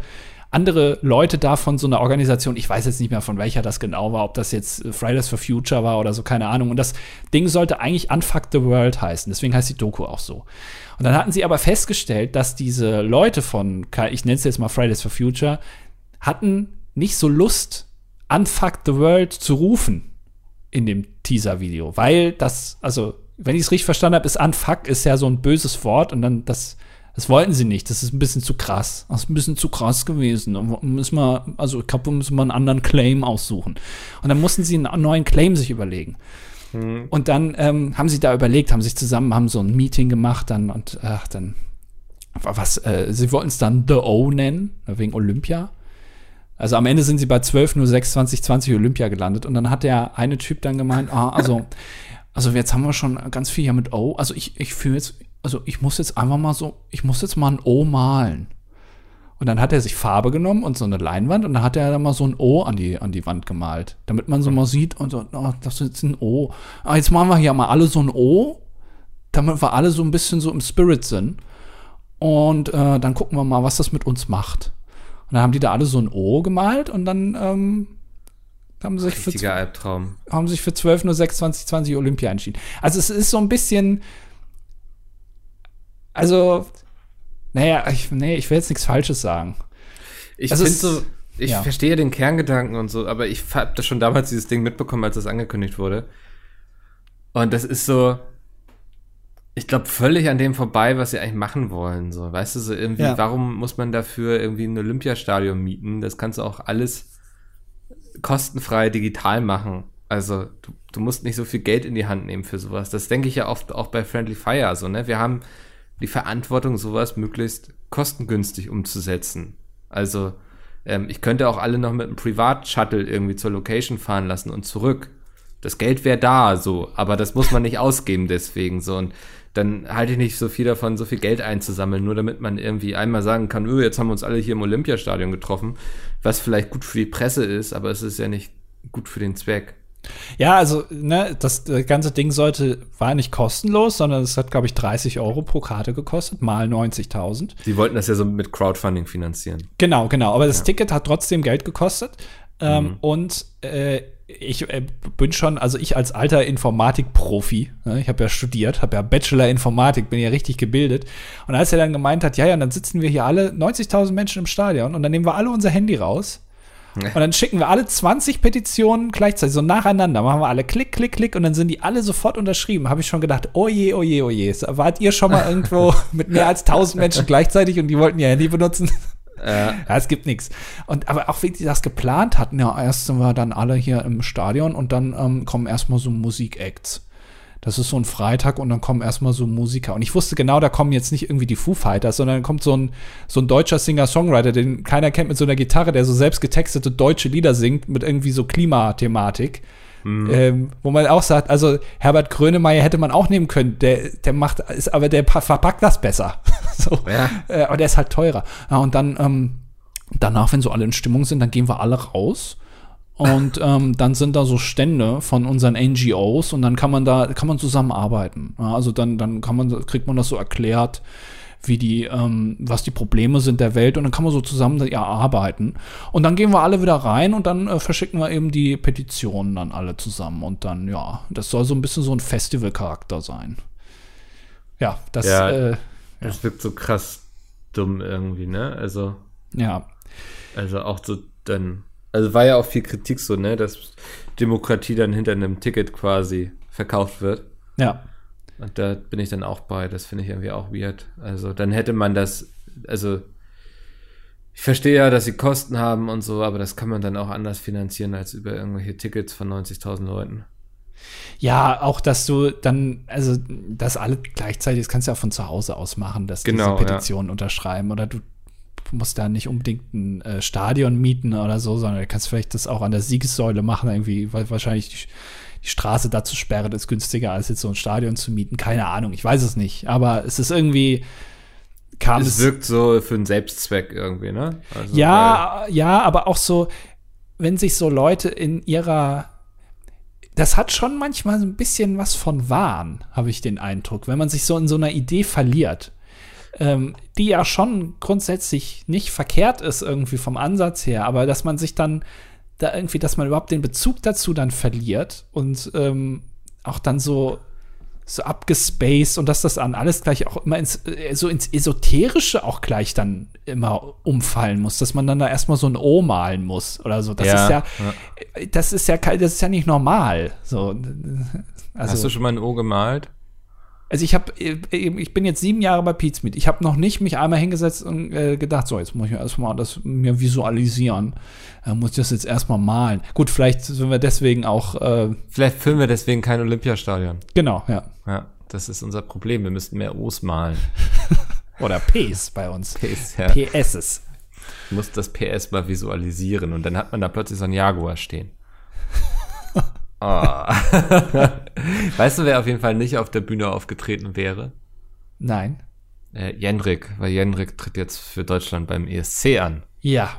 andere Leute da von so einer Organisation, ich weiß jetzt nicht mehr von welcher das genau war, ob das jetzt Fridays for Future war oder so, keine Ahnung. Und das Ding sollte eigentlich Unfuck the World heißen, deswegen heißt die Doku auch so. Und dann hatten sie aber festgestellt, dass diese Leute von, ich nenne es jetzt mal Fridays for Future, hatten nicht so Lust, Unfuck the World zu rufen in dem Teaser-Video, weil das, also, wenn ich es richtig verstanden habe, ist Unfuck ist ja so ein böses Wort und dann das, das wollten sie nicht. Das ist ein bisschen zu krass. Das ist ein bisschen zu krass gewesen. Müssen wir, also ich glaube, wir müssen mal einen anderen Claim aussuchen. Und dann mussten sie einen neuen Claim sich überlegen. Und dann ähm, haben sie da überlegt, haben sich zusammen, haben so ein Meeting gemacht, dann und ach, dann was, äh, sie wollten es dann The O nennen, wegen Olympia. Also am Ende sind sie bei 12.06.2020 Olympia gelandet und dann hat der eine Typ dann gemeint, ah, also, also jetzt haben wir schon ganz viel hier mit O. Also ich, ich fühle jetzt, also ich muss jetzt einfach mal so, ich muss jetzt mal ein O malen. Und dann hat er sich Farbe genommen und so eine Leinwand und dann hat er da mal so ein O an die, an die Wand gemalt. Damit man so mal sieht und so, oh, das ist jetzt ein O. Ah, jetzt machen wir hier mal alle so ein O, damit wir alle so ein bisschen so im Spirit sind. Und äh, dann gucken wir mal, was das mit uns macht. Und dann haben die da alle so ein O gemalt und dann ähm, haben sich für, Albtraum. haben sich für 12.06 2020 Olympia entschieden. Also es ist so ein bisschen, also, naja, ich, nee, ich will jetzt nichts Falsches sagen. Ich Also finde so, ich ja. verstehe den Kerngedanken und so, aber ich habe das schon damals dieses Ding mitbekommen, als das angekündigt wurde. Und das ist so, ich glaube, völlig an dem vorbei, was sie eigentlich machen wollen. So, weißt du, so irgendwie, Ja. warum muss man dafür irgendwie ein Olympiastadion mieten? Das kannst du auch alles kostenfrei digital machen. Also, du, du musst nicht so viel Geld in die Hand nehmen für sowas. Das denke ich ja oft auch bei Friendly Fire so, ne? Wir haben die Verantwortung, sowas möglichst kostengünstig umzusetzen. Also, ähm, ich könnte auch alle noch mit einem Privat-Shuttle irgendwie zur Location fahren lassen und zurück. Das Geld wäre da, so, aber das muss man nicht ausgeben deswegen, so. Und dann halte ich nicht so viel davon, so viel Geld einzusammeln, nur damit man irgendwie einmal sagen kann, öh, jetzt haben wir uns alle hier im Olympiastadion getroffen, was vielleicht gut für die Presse ist, aber es ist ja nicht gut für den Zweck. Ja, also, ne, das äh, ganze Ding sollte, war nicht kostenlos, sondern es hat, glaube ich, 30 Euro pro Karte gekostet, mal 90.000. Sie wollten das ja so mit Crowdfunding finanzieren. Genau, genau. Aber das Ticket hat trotzdem Geld gekostet. Ähm, Mhm. Und äh, ich äh, bin schon, also ich als alter Informatik-Profi, ne, ich habe ja studiert, habe ja Bachelor Informatik, bin ja richtig gebildet. Und als er dann gemeint hat, ja, ja, dann sitzen wir hier alle 90.000 Menschen im Stadion und dann nehmen wir alle unser Handy raus. Und dann schicken wir alle 20 Petitionen gleichzeitig, so nacheinander. Machen wir alle Klick, Klick, Klick und dann sind die alle sofort unterschrieben. Habe ich schon gedacht, oh je, oh je, oh je. Wart ihr schon mal irgendwo mit mehr als 1000 Menschen gleichzeitig und die wollten ihr Handy benutzen? Ja, es gibt nichts. Und aber auch wie die das geplant hatten, ja, erst sind wir dann alle hier im Stadion und dann ähm, kommen erstmal so Musikacts. Das ist so ein Freitag und dann kommen erstmal so Musiker. Und ich wusste genau, da kommen jetzt nicht irgendwie die Foo Fighters, sondern dann kommt so ein, so ein deutscher Singer-Songwriter, den keiner kennt mit so einer Gitarre, der so selbst getextete deutsche Lieder singt mit irgendwie so Klimathematik. Ähm, wo man auch sagt, also Herbert Grönemeyer hätte man auch nehmen können, der, der macht, ist, aber der pa- verpackt das besser. so. Ja. Äh, aber der ist halt teurer. Ja, und dann, ähm, danach, wenn so alle in Stimmung sind, dann gehen wir alle raus. Und ähm, dann sind da so Stände von unseren NGOs und dann kann man da, kann man zusammenarbeiten. Ja, also dann, dann kann man, kriegt man das so erklärt, wie die, ähm, was die Probleme sind der Welt und dann kann man so zusammen ja, arbeiten. Und dann gehen wir alle wieder rein und dann äh, verschicken wir eben die Petitionen dann alle zusammen und dann, ja, das soll so ein bisschen so ein Festivalcharakter sein. Ja, das, Ja. äh, Das wirkt so krass dumm irgendwie, ne? Also, ja, also auch so dann, also war ja auch viel Kritik so, ne, dass Demokratie dann hinter einem Ticket quasi verkauft wird. ja. Und da bin ich dann auch bei. Das finde ich irgendwie auch weird. Also dann hätte man das, also ich verstehe ja, dass sie Kosten haben und so, aber das kann man dann auch anders finanzieren als über irgendwelche Tickets von 90.000 Leuten. Ja, auch, dass du dann, also, das alle gleichzeitig, das kannst du ja von zu Hause aus machen, dass Genau, diese Petitionen unterschreiben oder du musst da nicht unbedingt ein äh, Stadion mieten oder so, sondern du kannst vielleicht das auch an der Siegessäule machen, irgendwie, weil wahrscheinlich die, die Straße da zu sperren ist günstiger, als jetzt so ein Stadion zu mieten. Keine Ahnung, ich weiß es nicht, aber es ist irgendwie, kam Es es, wirkt so für einen Selbstzweck irgendwie, ne? Also, ja, ja, aber auch so, wenn sich so Leute in ihrer das hat schon manchmal so ein bisschen was von Wahn, habe ich den Eindruck, wenn man sich so in so einer Idee verliert, ähm, die ja schon grundsätzlich nicht verkehrt ist irgendwie vom Ansatz her, aber dass man sich dann da irgendwie, dass man überhaupt den Bezug dazu dann verliert und ähm, auch dann so so abgespaced und dass das dann alles gleich auch immer ins, äh, so ins Esoterische auch gleich dann immer umfallen muss, dass man dann da erstmal so ein O malen muss oder so. Das Ja, ist ja, das ist ja das ist ja nicht normal. So, also, Hast du schon mal ein O gemalt? Also ich habe, ich bin jetzt sieben Jahre bei Pizmeet. Ich habe noch nicht mich einmal hingesetzt und äh, gedacht, so jetzt muss ich erstmal das mir visualisieren. Äh, muss ich das jetzt erstmal malen. Gut, vielleicht sind wir deswegen auch, äh, Vielleicht filmen wir deswegen kein Olympiastadion. genau, ja. Ja, das ist unser Problem. Wir müssten mehr O's malen. Oder Ps bei uns. PS, ja. PSs. Ich muss das PS mal visualisieren und dann hat man da plötzlich so ein Jaguar stehen. Oh. weißt du, wer auf jeden Fall nicht auf der Bühne aufgetreten wäre? Nein. äh, Jendrik, weil Jendrik tritt jetzt für Deutschland beim ESC an. Ja.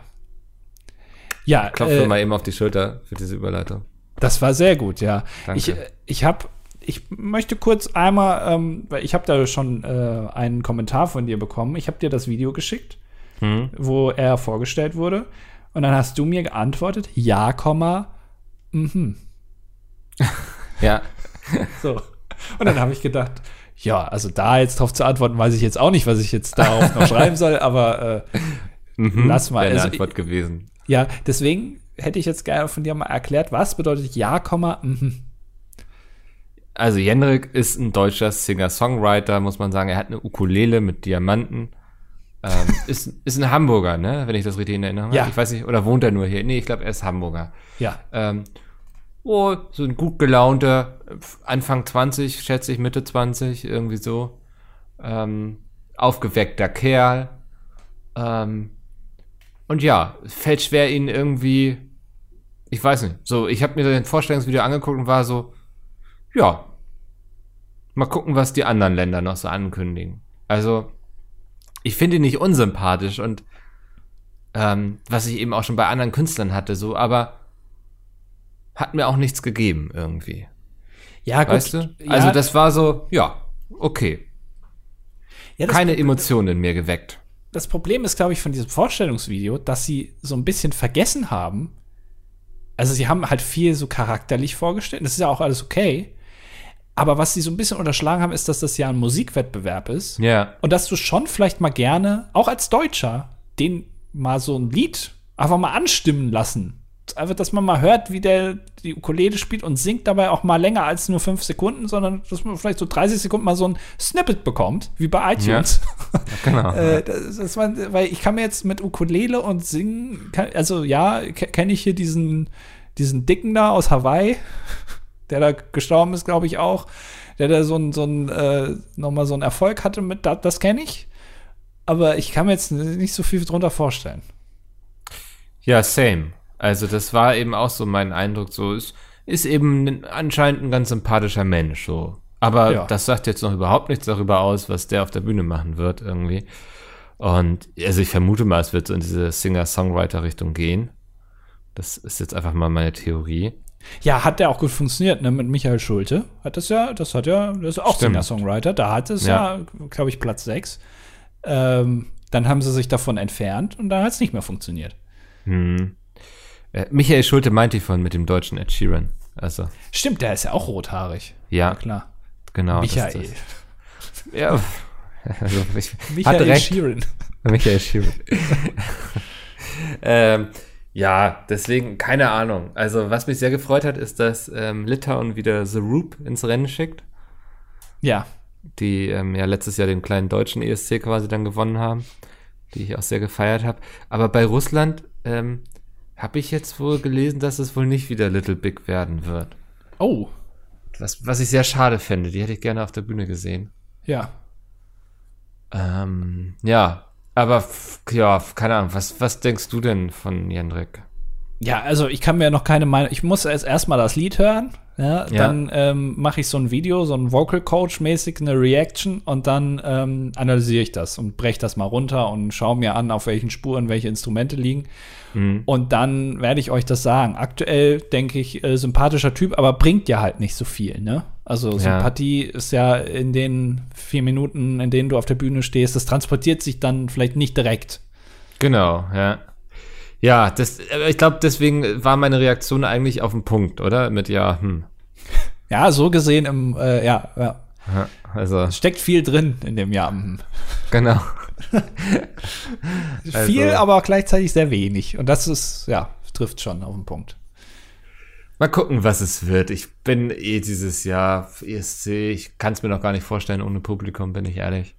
Ja, Klopfe äh, mal eben auf die Schulter für diese Überleitung. Das war sehr gut, ja. Danke. Ich, ich habe, ich möchte kurz einmal, ähm, weil ich habe da schon äh, einen Kommentar von dir bekommen. Ich habe dir das Video geschickt, Hm? wo er vorgestellt wurde. Und dann hast du mir geantwortet, ja, Komma, mhm. Ja, So. Und dann habe ich gedacht, ja, also da jetzt drauf zu antworten, weiß ich jetzt auch nicht, was ich jetzt darauf noch schreiben soll, aber äh, mhm. Lass mal, Wäre eine also Antwort gewesen. ja, deswegen hätte ich jetzt gerne von dir mal erklärt, was bedeutet ja, Komma, mhm. Also Jendrik ist ein deutscher Singer-Songwriter, muss man sagen. Er hat eine Ukulele mit Diamanten. Ähm, ist, ist ein Hamburger, ne? Wenn ich das richtig in Erinnerung habe. Ja. Ich weiß nicht, oder wohnt er nur hier? Nee, ich glaube, er ist Hamburger. Ja, Ähm, oh, so ein gut gelaunter, Anfang 20, schätze ich, Mitte 20, irgendwie so. Ähm, aufgeweckter Kerl. Ähm, und ja, fällt schwer, ihn irgendwie, ich weiß nicht, so, ich habe mir den Vorstellungsvideo angeguckt und war so, ja, mal gucken, was die anderen Länder noch so ankündigen. Also, ich finde ihn nicht unsympathisch und ähm, was ich eben auch schon bei anderen Künstlern hatte, so, aber hat mir auch nichts gegeben irgendwie. ja, gut. Weißt du? Ja, Also das war so, ja, okay. ja, Keine Emotionen in mir geweckt. das Problem ist, glaube ich, von diesem Vorstellungsvideo, dass sie so ein bisschen vergessen haben. Also, sie haben halt viel so charakterlich vorgestellt. Das ist ja auch alles okay. Aber was sie so ein bisschen unterschlagen haben, ist, dass das ja ein Musikwettbewerb ist. Ja. Und dass du schon vielleicht mal gerne, auch als Deutscher, den mal so ein Lied einfach mal anstimmen lassen. Einfach, dass man mal hört, wie der die Ukulele spielt und singt dabei auch mal länger als nur fünf Sekunden, sondern dass man vielleicht so 30 Sekunden mal so ein Snippet bekommt, wie bei iTunes. Genau. Äh, das, das war, weil ich kann mir jetzt mit Ukulele und Singen, kann, also ja, ke- kenne ich hier diesen, diesen Dicken da aus Hawaii, der da gestorben ist, glaube ich auch, der da so ein, so ein äh, nochmal so einen Erfolg hatte mit, das, das kenne ich. Aber ich kann mir jetzt nicht so viel drunter vorstellen. Ja, same. Also das war eben auch so mein Eindruck, so ist, ist eben ein- anscheinend ein ganz sympathischer Mensch, so. Aber Ja. das sagt jetzt noch überhaupt nichts darüber aus, was der auf der Bühne machen wird irgendwie. Und also ich vermute mal, es wird so in diese Singer-Songwriter-Richtung gehen. Das ist jetzt einfach mal meine Theorie. Ja, hat der auch gut funktioniert, ne? Mit Michael Schulte. Hat das ja, das hat ja, das ist auch. Singer-Songwriter. Da hat es ja, Ja. glaube ich, Platz 6. Ähm, dann haben sie sich davon entfernt und dann hat es nicht mehr funktioniert. Hm. Äh, Michael Schulte meinte ich von mit dem deutschen Ed Sheeran. Also, Stimmt, der ist ja auch rothaarig. ja, klar. genau. das- Michael. Das, ja, also ich, Michael recht. Sheeran. Michael Schiebel. ähm, ja, deswegen, keine Ahnung. Also, was mich sehr gefreut hat, ist, dass ähm, Litauen wieder The Roop ins Rennen schickt, Ja, die ähm, ja letztes Jahr den kleinen deutschen ESC quasi dann gewonnen haben, die ich auch sehr gefeiert habe. Aber bei Russland ähm, habe ich jetzt wohl gelesen, dass es wohl nicht wieder Little Big werden wird. Oh, Was, was ich sehr schade finde. Die hätte ich gerne auf der Bühne gesehen. ja. Ähm, ja, aber ja, keine Ahnung. Was, was denkst du denn von Jendrik? Ja, also ich kann mir noch keine Meinung. Ich muss erst erstmal das Lied hören. Ja, Ja. Dann ähm, mache ich so ein Video, so ein Vocal Coach mäßig, eine Reaction und dann ähm, analysiere ich das und breche das mal runter und schaue mir an, auf welchen Spuren welche Instrumente liegen. Mhm. Und dann werde ich euch das sagen. Aktuell denke ich, äh, sympathischer Typ, aber bringt ja halt nicht so viel, ne? Also Ja. Sympathie ist ja in den vier Minuten, in denen du auf der Bühne stehst, das transportiert sich dann vielleicht nicht direkt. Genau, ja. Ja, das, ich glaube, deswegen war meine Reaktion eigentlich auf den Punkt, oder? Mit ja, hm. Ja, so gesehen im, äh, ja, ja, Ja, Also, steckt viel drin in dem Jahr. Mhm. genau. Also- viel, aber gleichzeitig sehr wenig. Und das ist, ja, trifft schon auf den Punkt. Mal gucken, was es wird. Ich bin eh dieses Jahr ESC. Ich kann es mir noch gar nicht vorstellen ohne Publikum, bin ich ehrlich.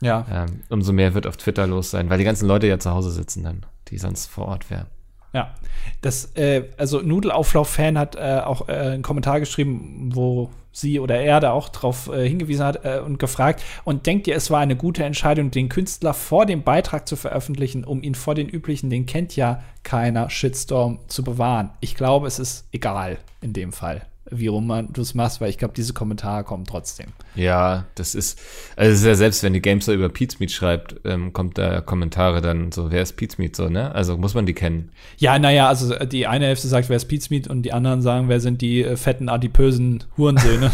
Ja. Ähm, umso mehr wird auf Twitter los sein, weil die ganzen Leute ja zu Hause sitzen dann, die sonst vor Ort wären. Ja, das, äh, also Nudelauflauf-Fan hat äh, auch äh, einen Kommentar geschrieben, wo sie oder er da auch drauf äh, hingewiesen hat äh, und gefragt, und denkt ihr, es war eine gute Entscheidung, den Künstler vor dem Beitrag zu veröffentlichen, um ihn vor den üblichen, den kennt ja keiner, Shitstorm zu bewahren? Ich glaube, es ist egal in dem Fall. Wie rum du es machst, weil ich glaube, diese Kommentare kommen trotzdem. Ja, das ist, also es ist ja selbst, wenn die Gamester über Pizmeet schreibt, ähm, kommt da Kommentare dann so, wer ist Pizmeet so, ne? Also muss man die kennen. Ja, naja, also die eine Hälfte sagt, wer ist Pizmeet und die anderen sagen, wer sind die äh, fetten, adipösen Hurensöhne.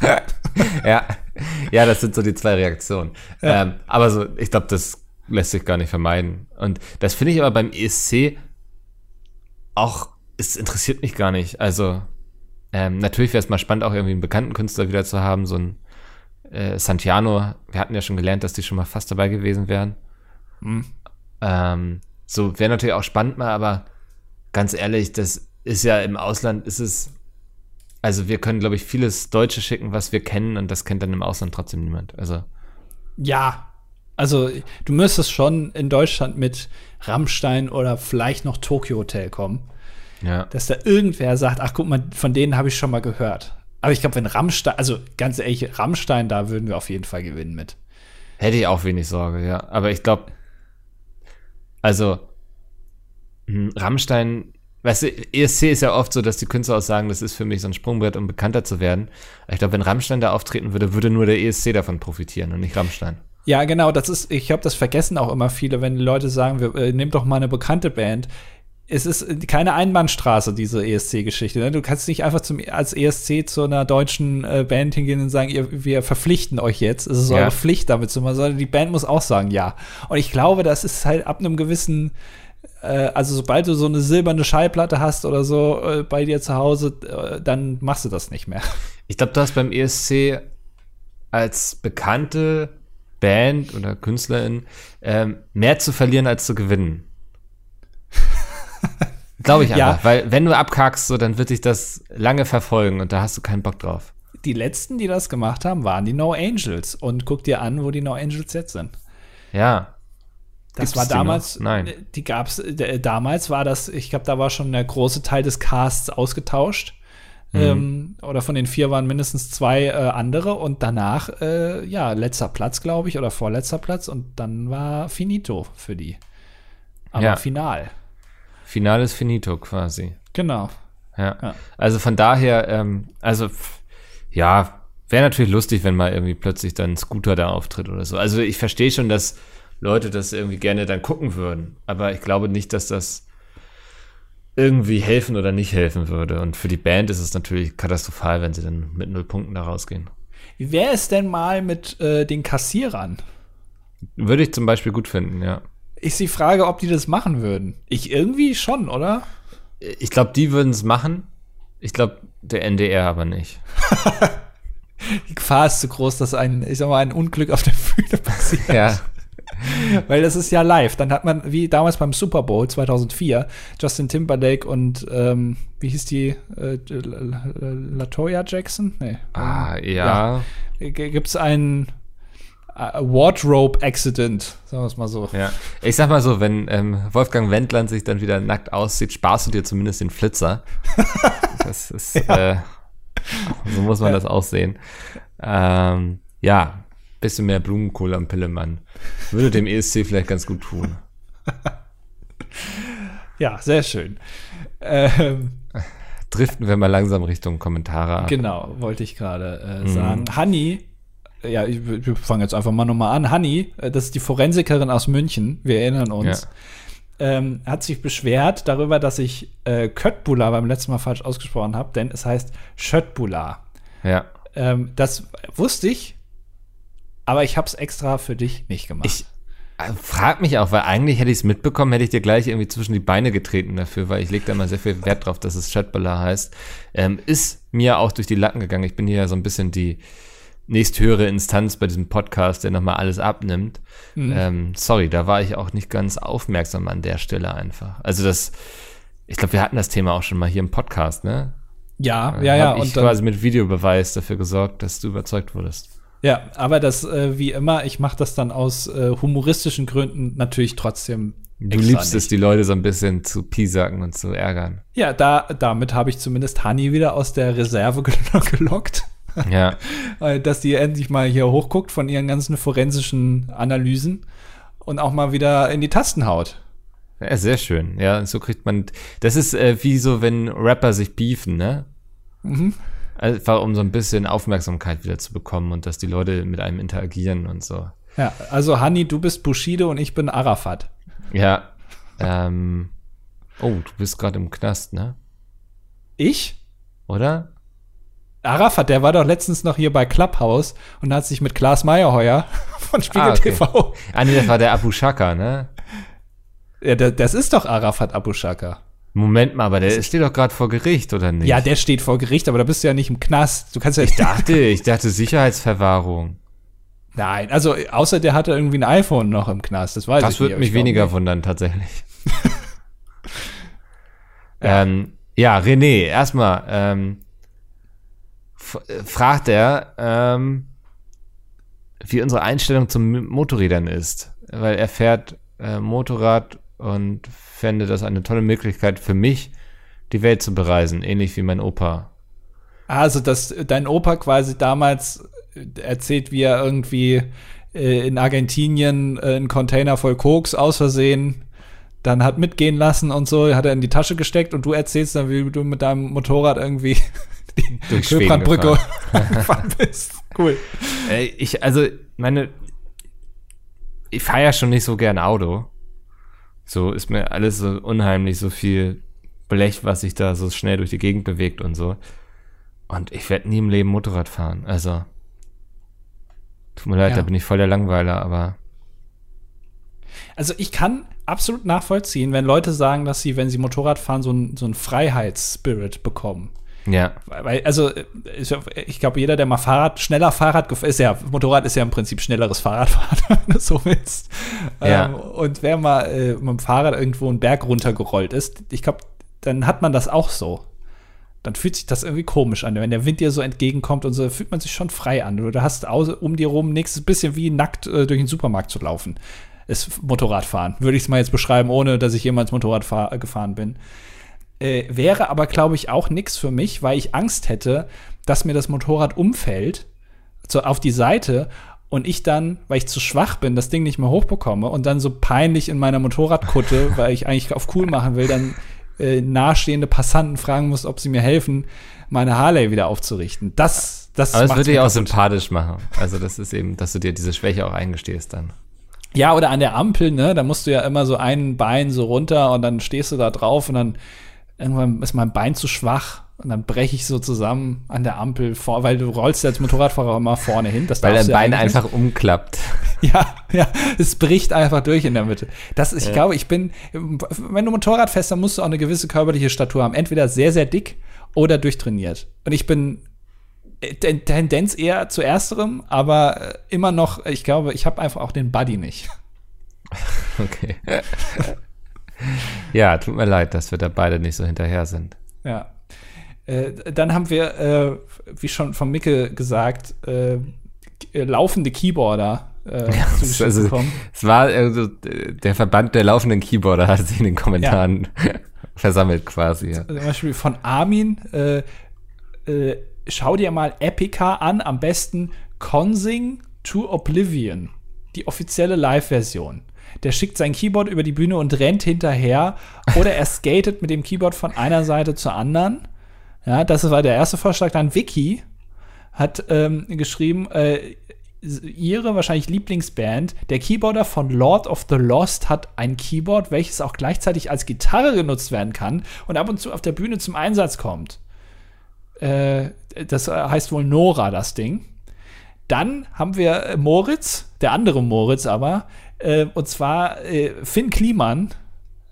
ja. ja, das sind so die zwei Reaktionen. Ja. Ähm, aber so, ich glaube, das lässt sich gar nicht vermeiden. Und das finde ich aber beim ESC auch, es interessiert mich gar nicht. Also, ähm, natürlich wäre es mal spannend, auch irgendwie einen bekannten Künstler wieder zu haben, so ein äh, Santiano. Wir hatten ja schon gelernt, dass die schon mal fast dabei gewesen wären. Hm. Ähm, so wäre natürlich auch spannend mal, aber ganz ehrlich, das ist ja im Ausland, ist es, also wir können, glaube ich, vieles Deutsche schicken, was wir kennen und das kennt dann im Ausland trotzdem niemand. Also, Ja, also du müsstest schon in Deutschland mit Rammstein oder vielleicht noch Tokyo Hotel kommen, ja. dass da irgendwer sagt, ach guck mal, von denen habe ich schon mal gehört. Aber ich glaube, wenn Rammstein, also ganz ehrlich, Rammstein, da würden wir auf jeden Fall gewinnen mit. Hätte ich auch wenig Sorge, ja. Aber ich glaube, also hm, Rammstein, weißt du, ESC ist ja oft so, dass die Künstler auch sagen, das ist für mich so ein Sprungbrett, um bekannter zu werden. Aber ich glaube, wenn Rammstein da auftreten würde, würde nur der ESC davon profitieren und nicht Rammstein. Ja, genau, das ist, ich glaube, das vergessen auch immer viele, wenn Leute sagen, wir, äh, nehmt doch mal eine bekannte Band. Es ist keine Einbahnstraße, diese ESC-Geschichte. Ne? Du kannst nicht einfach zum, als ESC zu einer deutschen äh, Band hingehen und sagen, ihr, wir verpflichten euch jetzt. Es ist Ja. eure Pflicht, damit zu machen, sondern die Band muss auch sagen, ja. Und ich glaube, das ist halt ab einem gewissen, äh, also sobald du so eine silberne Schallplatte hast oder so äh, bei dir zu Hause, äh, dann machst du das nicht mehr. Ich glaube, du hast beim ESC als bekannte Band oder Künstlerin ähm, mehr zu verlieren als zu gewinnen. Glaube ich einfach, Ja. weil wenn du abkackst, so, dann wird dich das lange verfolgen und da hast du keinen Bock drauf. Die letzten, die das gemacht haben, waren die No Angels. Und guck dir an, wo die No Angels jetzt sind. Ja, Das Gibt's war die damals, noch? Nein. äh, die gab's, äh, damals war das, ich glaube, da war schon der große Teil des Casts ausgetauscht. Mhm. Ähm, oder von den vier waren mindestens zwei äh, andere und danach, äh, ja, letzter Platz, glaube ich, oder vorletzter Platz und dann war finito für die. Aber Ja. final. Finales Finito quasi. Genau. Ja. Ja. Also von daher, ähm, also ja, wäre natürlich lustig, wenn mal irgendwie plötzlich dann ein Scooter da auftritt oder so. Also ich verstehe schon, dass Leute das irgendwie gerne dann gucken würden, aber ich glaube nicht, dass das irgendwie helfen oder nicht helfen würde. Und für die Band ist es natürlich katastrophal, wenn sie dann mit null Punkten da rausgehen. Wie wäre es denn mal mit äh, den Kassierern? Würde ich zum Beispiel gut finden, ja. Ist die Frage, ob die das machen würden. Ich irgendwie schon, oder? Ich glaube, die würden es machen. Ich glaube, der NDR aber nicht. Die Gefahr ist zu groß, dass ein, ich sag mal, ein Unglück auf der Bühne passiert. Ja. Weil das ist ja live. Dann hat man, wie damals beim Super Bowl 2004, Justin Timberlake und, ähm, wie hieß die, äh, La- La- Latoya Jackson? Nee. Ah, ja. Gibt es ein äh, Wardrobe-Accident, sagen wir es mal so. Ja, ich sag mal so, wenn ähm, Wolfgang Wendland sich dann wieder nackt aussieht, sparst du dir zumindest den Flitzer. das ist, äh, so muss man das aussehen. Ähm, ja, bisschen mehr Blumenkohl am Pillemann. Würde dem ESC vielleicht ganz gut tun. Ja, sehr schön. Ähm, Driften wir mal langsam Richtung Kommentare ab. Genau, wollte ich gerade Mhm. äh, sagen. Hanni, ja, ich, wir fangen jetzt einfach mal nochmal an. Hanni, äh, das ist die Forensikerin aus München, wir erinnern uns, ähm, hat sich beschwert darüber, dass ich äh, Köttbullar beim letzten Mal falsch ausgesprochen habe, denn es heißt Schöttbullar. Ja. Ähm, das wusste ich, aber ich habe es extra für dich nicht gemacht. Ich äh, frag mich auch, weil eigentlich hätte ich es mitbekommen, hätte ich dir gleich irgendwie zwischen die Beine getreten dafür, weil ich lege da mal sehr viel Wert drauf, dass es Chatballer heißt. Ähm, ist mir auch durch die Lacken gegangen. Ich bin hier ja so ein bisschen die nächsthöhere Instanz bei diesem Podcast, der nochmal alles abnimmt. Ähm, sorry, da war ich auch nicht ganz aufmerksam an der Stelle einfach. Also das, ich glaube, wir hatten das Thema auch schon mal hier im Podcast, ne? ja, ja, ja. Hab ich Und dann, quasi mit Videobeweis dafür gesorgt, dass du überzeugt wurdest. ja, aber das, äh, wie immer, ich mache das dann aus äh, humoristischen Gründen natürlich trotzdem. Du liebst es, nicht. die Leute so ein bisschen zu piesacken und zu ärgern. Ja, da, damit habe ich zumindest Hani wieder aus der Reserve gel- gelockt. Ja. Äh, dass die endlich mal hier hochguckt von ihren ganzen forensischen Analysen und auch mal wieder in die Tasten haut. Ja, sehr schön. Ja, so kriegt man. Das ist äh, wie so, wenn Rapper sich beefen, ne? einfach um so ein bisschen Aufmerksamkeit wieder zu bekommen und dass die Leute mit einem interagieren und so. Ja, also Hani, du bist Bushido und ich bin Arafat. Ja. Ähm, oh, du bist gerade im Knast, ne? Ich? Oder? Arafat, der war doch letztens noch hier bei Clubhouse und hat sich mit Klaas Meyerheuer von Spiegel Ah, okay. TV. Ah, nee, das war der Abu Shaka, ne? Ja, da- das ist doch Arafat Abu Shaka. Moment mal, aber der steht doch gerade vor Gericht, oder nicht? Ja, der steht vor Gericht, aber da bist du ja nicht im Knast. Du kannst ja Ich dachte, ich dachte Sicherheitsverwahrung. Nein, also außer der hatte irgendwie ein iPhone noch im Knast. Das weiß Das ich würde nicht, aber mich ich glaub weniger nicht. wundern, tatsächlich. ja. Ähm, ja, René, erstmal ähm, äh, fragt er, ähm, wie unsere Einstellung zu M- Motorrädern ist. Weil er fährt äh, Motorrad und fände das eine tolle Möglichkeit für mich, die Welt zu bereisen, ähnlich wie mein Opa. Also, dass dein Opa quasi damals erzählt, wie er irgendwie äh, in Argentinien äh, einen Container voll Koks aus Versehen dann hat mitgehen lassen und so, hat er in die Tasche gesteckt und du erzählst dann, wie du mit deinem Motorrad irgendwie die Durch Schweden Köbrandbrücke gefahren bist. Cool. Äh, ich, also, meine, ich fahre ja schon nicht so gern Auto. So ist mir alles so unheimlich, so viel Blech, was sich da so schnell durch die Gegend bewegt und so. Und ich werde nie im Leben Motorrad fahren. Also, tut mir leid, Ja. da bin ich voll der Langweiler, aber Also ich kann absolut nachvollziehen, wenn Leute sagen, dass sie, wenn sie Motorrad fahren, so ein, so Freiheitsspirit bekommen. Ja. Weil, also, ich glaube, jeder, der mal Fahrrad, schneller Fahrrad gefahren ist, ja, Motorrad ist ja im Prinzip schnelleres Fahrradfahren, wenn du so willst. Ja. Ähm, und wer mal äh, mit dem Fahrrad irgendwo einen Berg runtergerollt ist, ich glaube, dann hat man das auch so. Dann fühlt sich das irgendwie komisch an. Wenn der Wind dir so entgegenkommt und so, fühlt man sich schon frei an. Du hast um dir rum nichts, bisschen wie nackt äh, durch den Supermarkt zu laufen. Ist Motorradfahren. Würde ich es mal jetzt beschreiben, ohne dass ich jemals Motorrad fahr, gefahren bin. Äh, wäre aber, glaube ich, auch nichts für mich, weil ich Angst hätte, dass mir das Motorrad umfällt, so auf die Seite und ich dann, weil ich zu schwach bin, das Ding nicht mehr hochbekomme und dann so peinlich in meiner Motorradkutte, weil ich eigentlich auf cool machen will, dann äh, nahestehende Passanten fragen muss, ob sie mir helfen, meine Harley wieder aufzurichten. Das, das Aber es würde dich auch sympathisch machen. Also, das ist eben, dass du dir diese Schwäche auch eingestehst dann. Ja, oder an der Ampel, ne? Da musst du ja immer so ein Bein so runter und dann stehst du da drauf und dann irgendwann ist mein Bein zu schwach und dann breche ich so zusammen an der Ampel vor, weil du rollst ja als Motorradfahrer immer vorne hin. Das Weil dein ja Bein einfach umklappt. nicht. Ja, ja, es bricht einfach durch in der Mitte. Das ist, ich glaube, ich bin, wenn du Motorrad fährst, dann musst du auch eine gewisse körperliche Statur haben. Entweder sehr, sehr dick oder durchtrainiert. Und ich bin äh, Ten- Tendenz eher zu ersterem, aber äh, immer noch, ich glaube, ich habe einfach auch den Buddy nicht. Okay. ja, tut mir leid, dass wir da beide nicht so hinterher sind. Ja. Äh, dann haben wir, äh, wie schon von Micke gesagt, äh, äh, laufende Keyboarder äh, also- bekommen. Es war also, der Verband der laufenden Keyboarder hat sich in den Kommentaren versammelt quasi. Ja. Zum Beispiel von Armin, äh, äh, schau dir mal Epica an, am besten Consing to Oblivion, die offizielle Live-Version. Der schickt sein Keyboard über die Bühne und rennt hinterher oder er skatet mit dem Keyboard von einer Seite zur anderen. Ja, das war der erste Vorschlag. Dann Vicky hat ähm, geschrieben, äh, ihre wahrscheinlich Lieblingsband, der Keyboarder von Lord of the Lost hat ein Keyboard, welches auch gleichzeitig als Gitarre genutzt werden kann und ab und zu auf der Bühne zum Einsatz kommt. Äh, das heißt wohl Nora, das Ding. Dann haben wir äh, Moritz, der andere Moritz aber, äh, und zwar äh, Finn Kliman.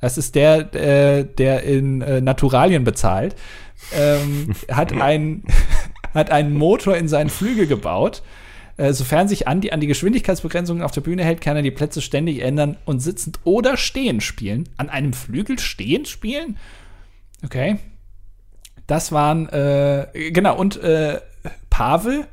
Das ist der, äh, der in äh, Naturalien bezahlt. Ähm, hat, ein, hat einen Motor in seinen Flügel gebaut. Äh, sofern sich Andi an die Geschwindigkeitsbegrenzungen auf der Bühne hält, kann er die Plätze ständig ändern und sitzend oder stehend spielen. An einem Flügel stehend spielen? Okay. Das waren, äh, genau, und äh, Pavel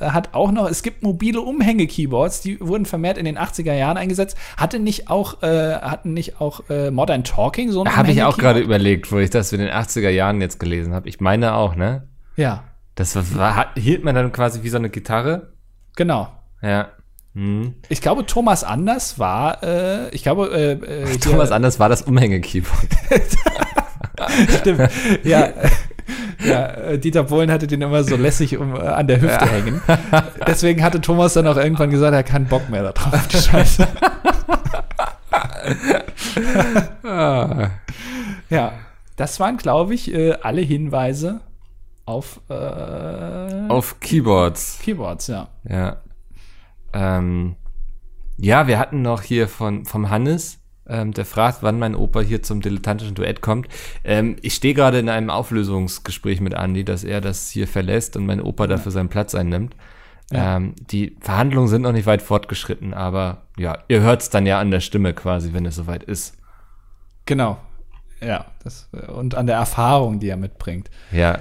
hat auch noch, es gibt mobile Umhänge-Keyboards, die wurden vermehrt in den 80er Jahren eingesetzt. Hatte nicht auch, äh, hatten nicht auch äh, Modern Talking so ein Habe ich auch gerade überlegt, wo ich das in den 80er Jahren jetzt gelesen habe. Ich meine auch, ne? Ja, Das war, war, hielt man dann quasi wie so eine Gitarre. genau. Ja. Hm. Ich glaube, Thomas Anders war, äh, ich glaube, äh, äh, Thomas Anders war das Umhänge-Keyboard. Stimmt. ja. Ja, äh, Dieter Bohlen hatte den immer so lässig um, äh, an der Hüfte ja. hängen. Deswegen hatte Thomas dann auch irgendwann gesagt, er hat keinen Bock mehr darauf. Die Scheiße. Ah. ja, das waren, glaube ich, äh, alle Hinweise auf äh, auf Keyboards. Keyboards, ja. Ja. Ähm, ja, wir hatten noch hier von vom Hannes ähm, der fragt, wann mein Opa hier zum dilettantischen Duett kommt. Ähm, ich stehe gerade in einem Auflösungsgespräch mit Andy, dass er das hier verlässt und mein Opa dafür seinen Platz einnimmt. Ja. Ähm, die Verhandlungen sind noch nicht weit fortgeschritten, aber ja, ihr hört es dann ja an der Stimme quasi, wenn es soweit ist. Genau. Ja, das, und an der Erfahrung, die er mitbringt. Ja.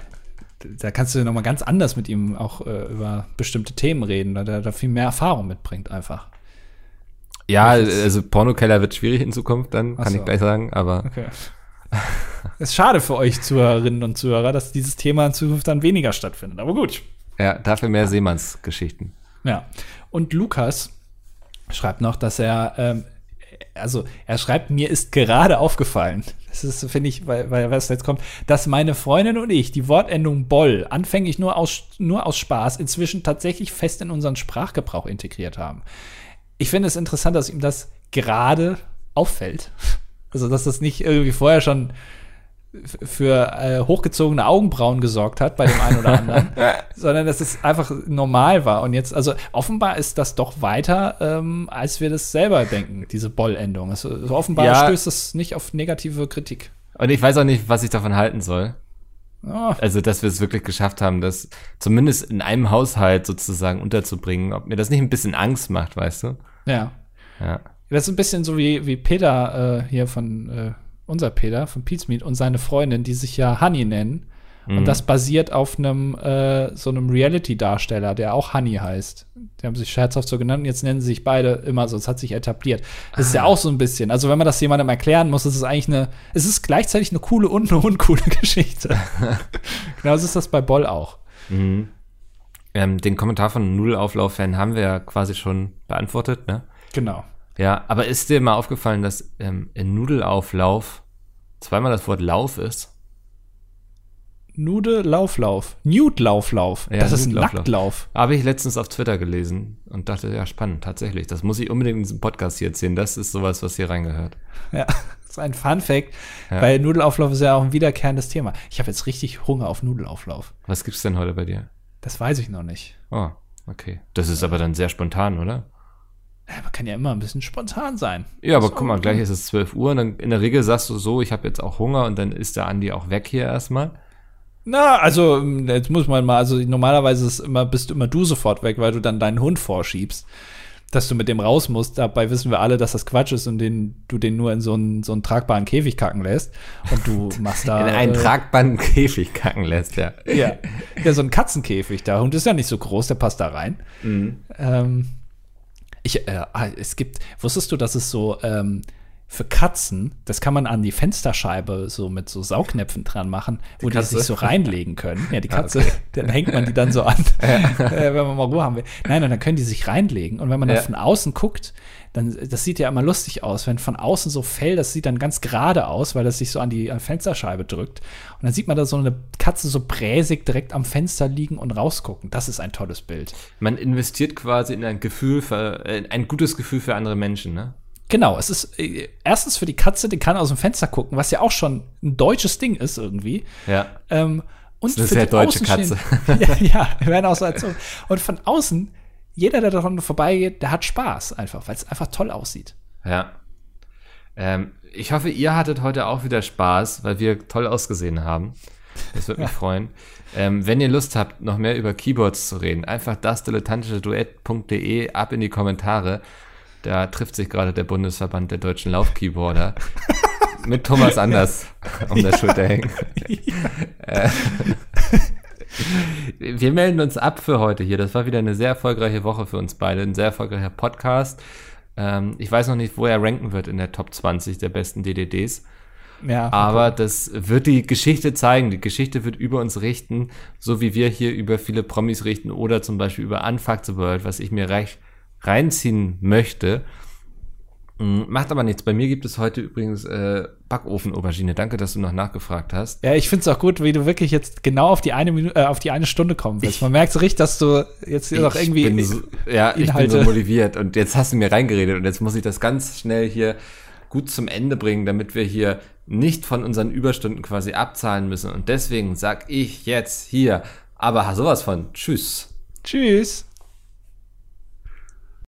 Da kannst du nochmal ganz anders mit ihm auch äh, über bestimmte Themen reden, weil er da viel mehr Erfahrung mitbringt einfach. Ja, also Pornokeller wird schwierig in Zukunft, dann kann so. ich gleich sagen, aber. Okay. ist schade für euch Zuhörerinnen und Zuhörer, dass dieses Thema in Zukunft dann weniger stattfindet. Aber gut. Ja, dafür mehr Seemannsgeschichten. Ja. Und Lukas schreibt noch, dass er, ähm, also er schreibt, mir ist gerade aufgefallen, das ist, finde ich, weil, weil was jetzt kommt, dass meine Freundin und ich die Wortendung Boll anfänglich nur aus, nur aus Spaß inzwischen tatsächlich fest in unseren Sprachgebrauch integriert haben ich finde es interessant, dass ihm das gerade auffällt. Also, dass das nicht irgendwie vorher schon für äh, hochgezogene Augenbrauen gesorgt hat bei dem einen oder anderen, sondern dass es einfach normal war. Und jetzt, also offenbar ist das doch weiter, ähm, als wir das selber denken, diese Boll-Endung. Also, offenbar ja. stößt es nicht auf negative Kritik. Und ich weiß auch nicht, was ich davon halten soll. Oh. Also, dass wir es wirklich geschafft haben, das zumindest in einem Haushalt sozusagen unterzubringen. Ob mir das nicht ein bisschen Angst macht, weißt du? Ja. Ja. Das ist ein bisschen so wie, wie Peter äh, hier von äh, unser Peter von Pete's Meat und seine Freundin, die sich ja Honey nennen. Mhm. Und das basiert auf einem äh, so einem Reality-Darsteller, der auch Honey heißt. Die haben sich scherzhaft so genannt und jetzt nennen sie sich beide immer so. Es hat sich etabliert. Das ist ja ah. auch so ein bisschen. Also, wenn man das jemandem erklären muss, ist es eigentlich eine, es ist gleichzeitig eine coole und eine uncoole Geschichte. genau so ist das bei Boll auch. Mhm. Ähm, den Kommentar von Nudelauflauf-Fan haben wir ja quasi schon beantwortet, ne? Genau. Ja, aber ist dir mal aufgefallen, dass ähm, in Nudelauflauf zweimal das Wort Lauf ist? Nude Lauflauf. Nude Lauflauf. Ja, das ist ein Nacktlauf. Habe ich letztens auf Twitter gelesen und dachte, ja, spannend, tatsächlich. Das muss ich unbedingt in diesem Podcast hier erzählen. Das ist sowas, was hier reingehört. Ja, das ist ein Fun Fact, ja. weil Nudelauflauf ist ja auch ein wiederkehrendes Thema. Ich habe jetzt richtig Hunger auf Nudelauflauf. Was gibt's denn heute bei dir? Das weiß ich noch nicht. Oh, okay. Das ist aber dann sehr spontan, oder? Ja, man kann ja immer ein bisschen spontan sein. Ja, aber guck mal, gleich ist es 12 Uhr und dann in der Regel sagst du so, ich habe jetzt auch Hunger und dann ist der Andi auch weg hier erstmal. Na, also jetzt muss man mal, also normalerweise ist immer, bist du immer du sofort weg, weil du dann deinen Hund vorschiebst dass du mit dem raus musst. Dabei wissen wir alle, dass das Quatsch ist und den, du den nur in so einen, so einen tragbaren Käfig kacken lässt. Und du machst da. In einen äh, tragbaren Käfig kacken lässt, ja. ja. Ja, so ein Katzenkäfig. Der Hund ist ja nicht so groß, der passt da rein. Mhm. Ähm, ich, äh, ah, es gibt, wusstest du, dass es so ähm, für Katzen, das kann man an die Fensterscheibe so mit so Saugnäpfen dran machen, wo die, die sich so reinlegen können. Ja, die ah, Katze, ah, okay. dann hängt man die dann so an, äh, wenn man mal Ruhe haben will. Nein, und dann können die sich reinlegen. Und wenn man ja. dann von außen guckt, dann, das sieht ja immer lustig aus. Wenn von außen so fällt, das sieht dann ganz gerade aus, weil das sich so an die Fensterscheibe drückt. Und dann sieht man da so eine Katze so bräsig direkt am Fenster liegen und rausgucken. Das ist ein tolles Bild. Man investiert quasi in ein Gefühl für, äh, ein gutes Gefühl für andere Menschen, ne? Genau, es ist äh, erstens für die Katze, die kann aus dem Fenster gucken, was ja auch schon ein deutsches Ding ist irgendwie. Ja. Ähm, und das ist eine sehr deutsche Katze. ja, ja, wir werden auch so erzogen. Und von außen, jeder, der daran vorbeigeht, der hat Spaß einfach, weil es einfach toll aussieht. Ja. Ähm, ich hoffe, ihr hattet heute auch wieder Spaß, weil wir toll ausgesehen haben. Das würde mich ja. freuen. Ähm, wenn ihr Lust habt, noch mehr über Keyboards zu reden, einfach das dilettantische Duett.de ab in die Kommentare. Da trifft sich gerade der Bundesverband der deutschen Laufkeyboarder mit Thomas Anders um der Schulter hängen. Äh, wir melden uns ab für heute hier. Das war wieder eine sehr erfolgreiche Woche für uns beide, ein sehr erfolgreicher Podcast. Ähm, ich weiß noch nicht, wo er ranken wird in der Top 20 der besten DDDs. Ja, aber das wird die Geschichte zeigen. Die Geschichte wird über uns richten, so wie wir hier über viele Promis richten oder zum Beispiel über Unfuck the World, was ich mir recht reinziehen möchte. Mm, Macht aber nichts. Bei mir gibt es heute übrigens äh, Backofen-Aubergine. Danke, dass du noch nachgefragt hast. Ja, ich find's auch gut, wie du wirklich jetzt genau auf die eine Minute, äh, auf die eine Stunde kommen willst. Man merkt so richtig, dass du jetzt hier noch irgendwie bin so, ja, ich bin Inhalte- so motiviert und jetzt hast du mir reingeredet und jetzt muss ich das ganz schnell hier gut zum Ende bringen, damit wir hier nicht von unseren Überstunden quasi abzahlen müssen. Und deswegen sag ich jetzt hier, aber sowas von Tschüss. Tschüss.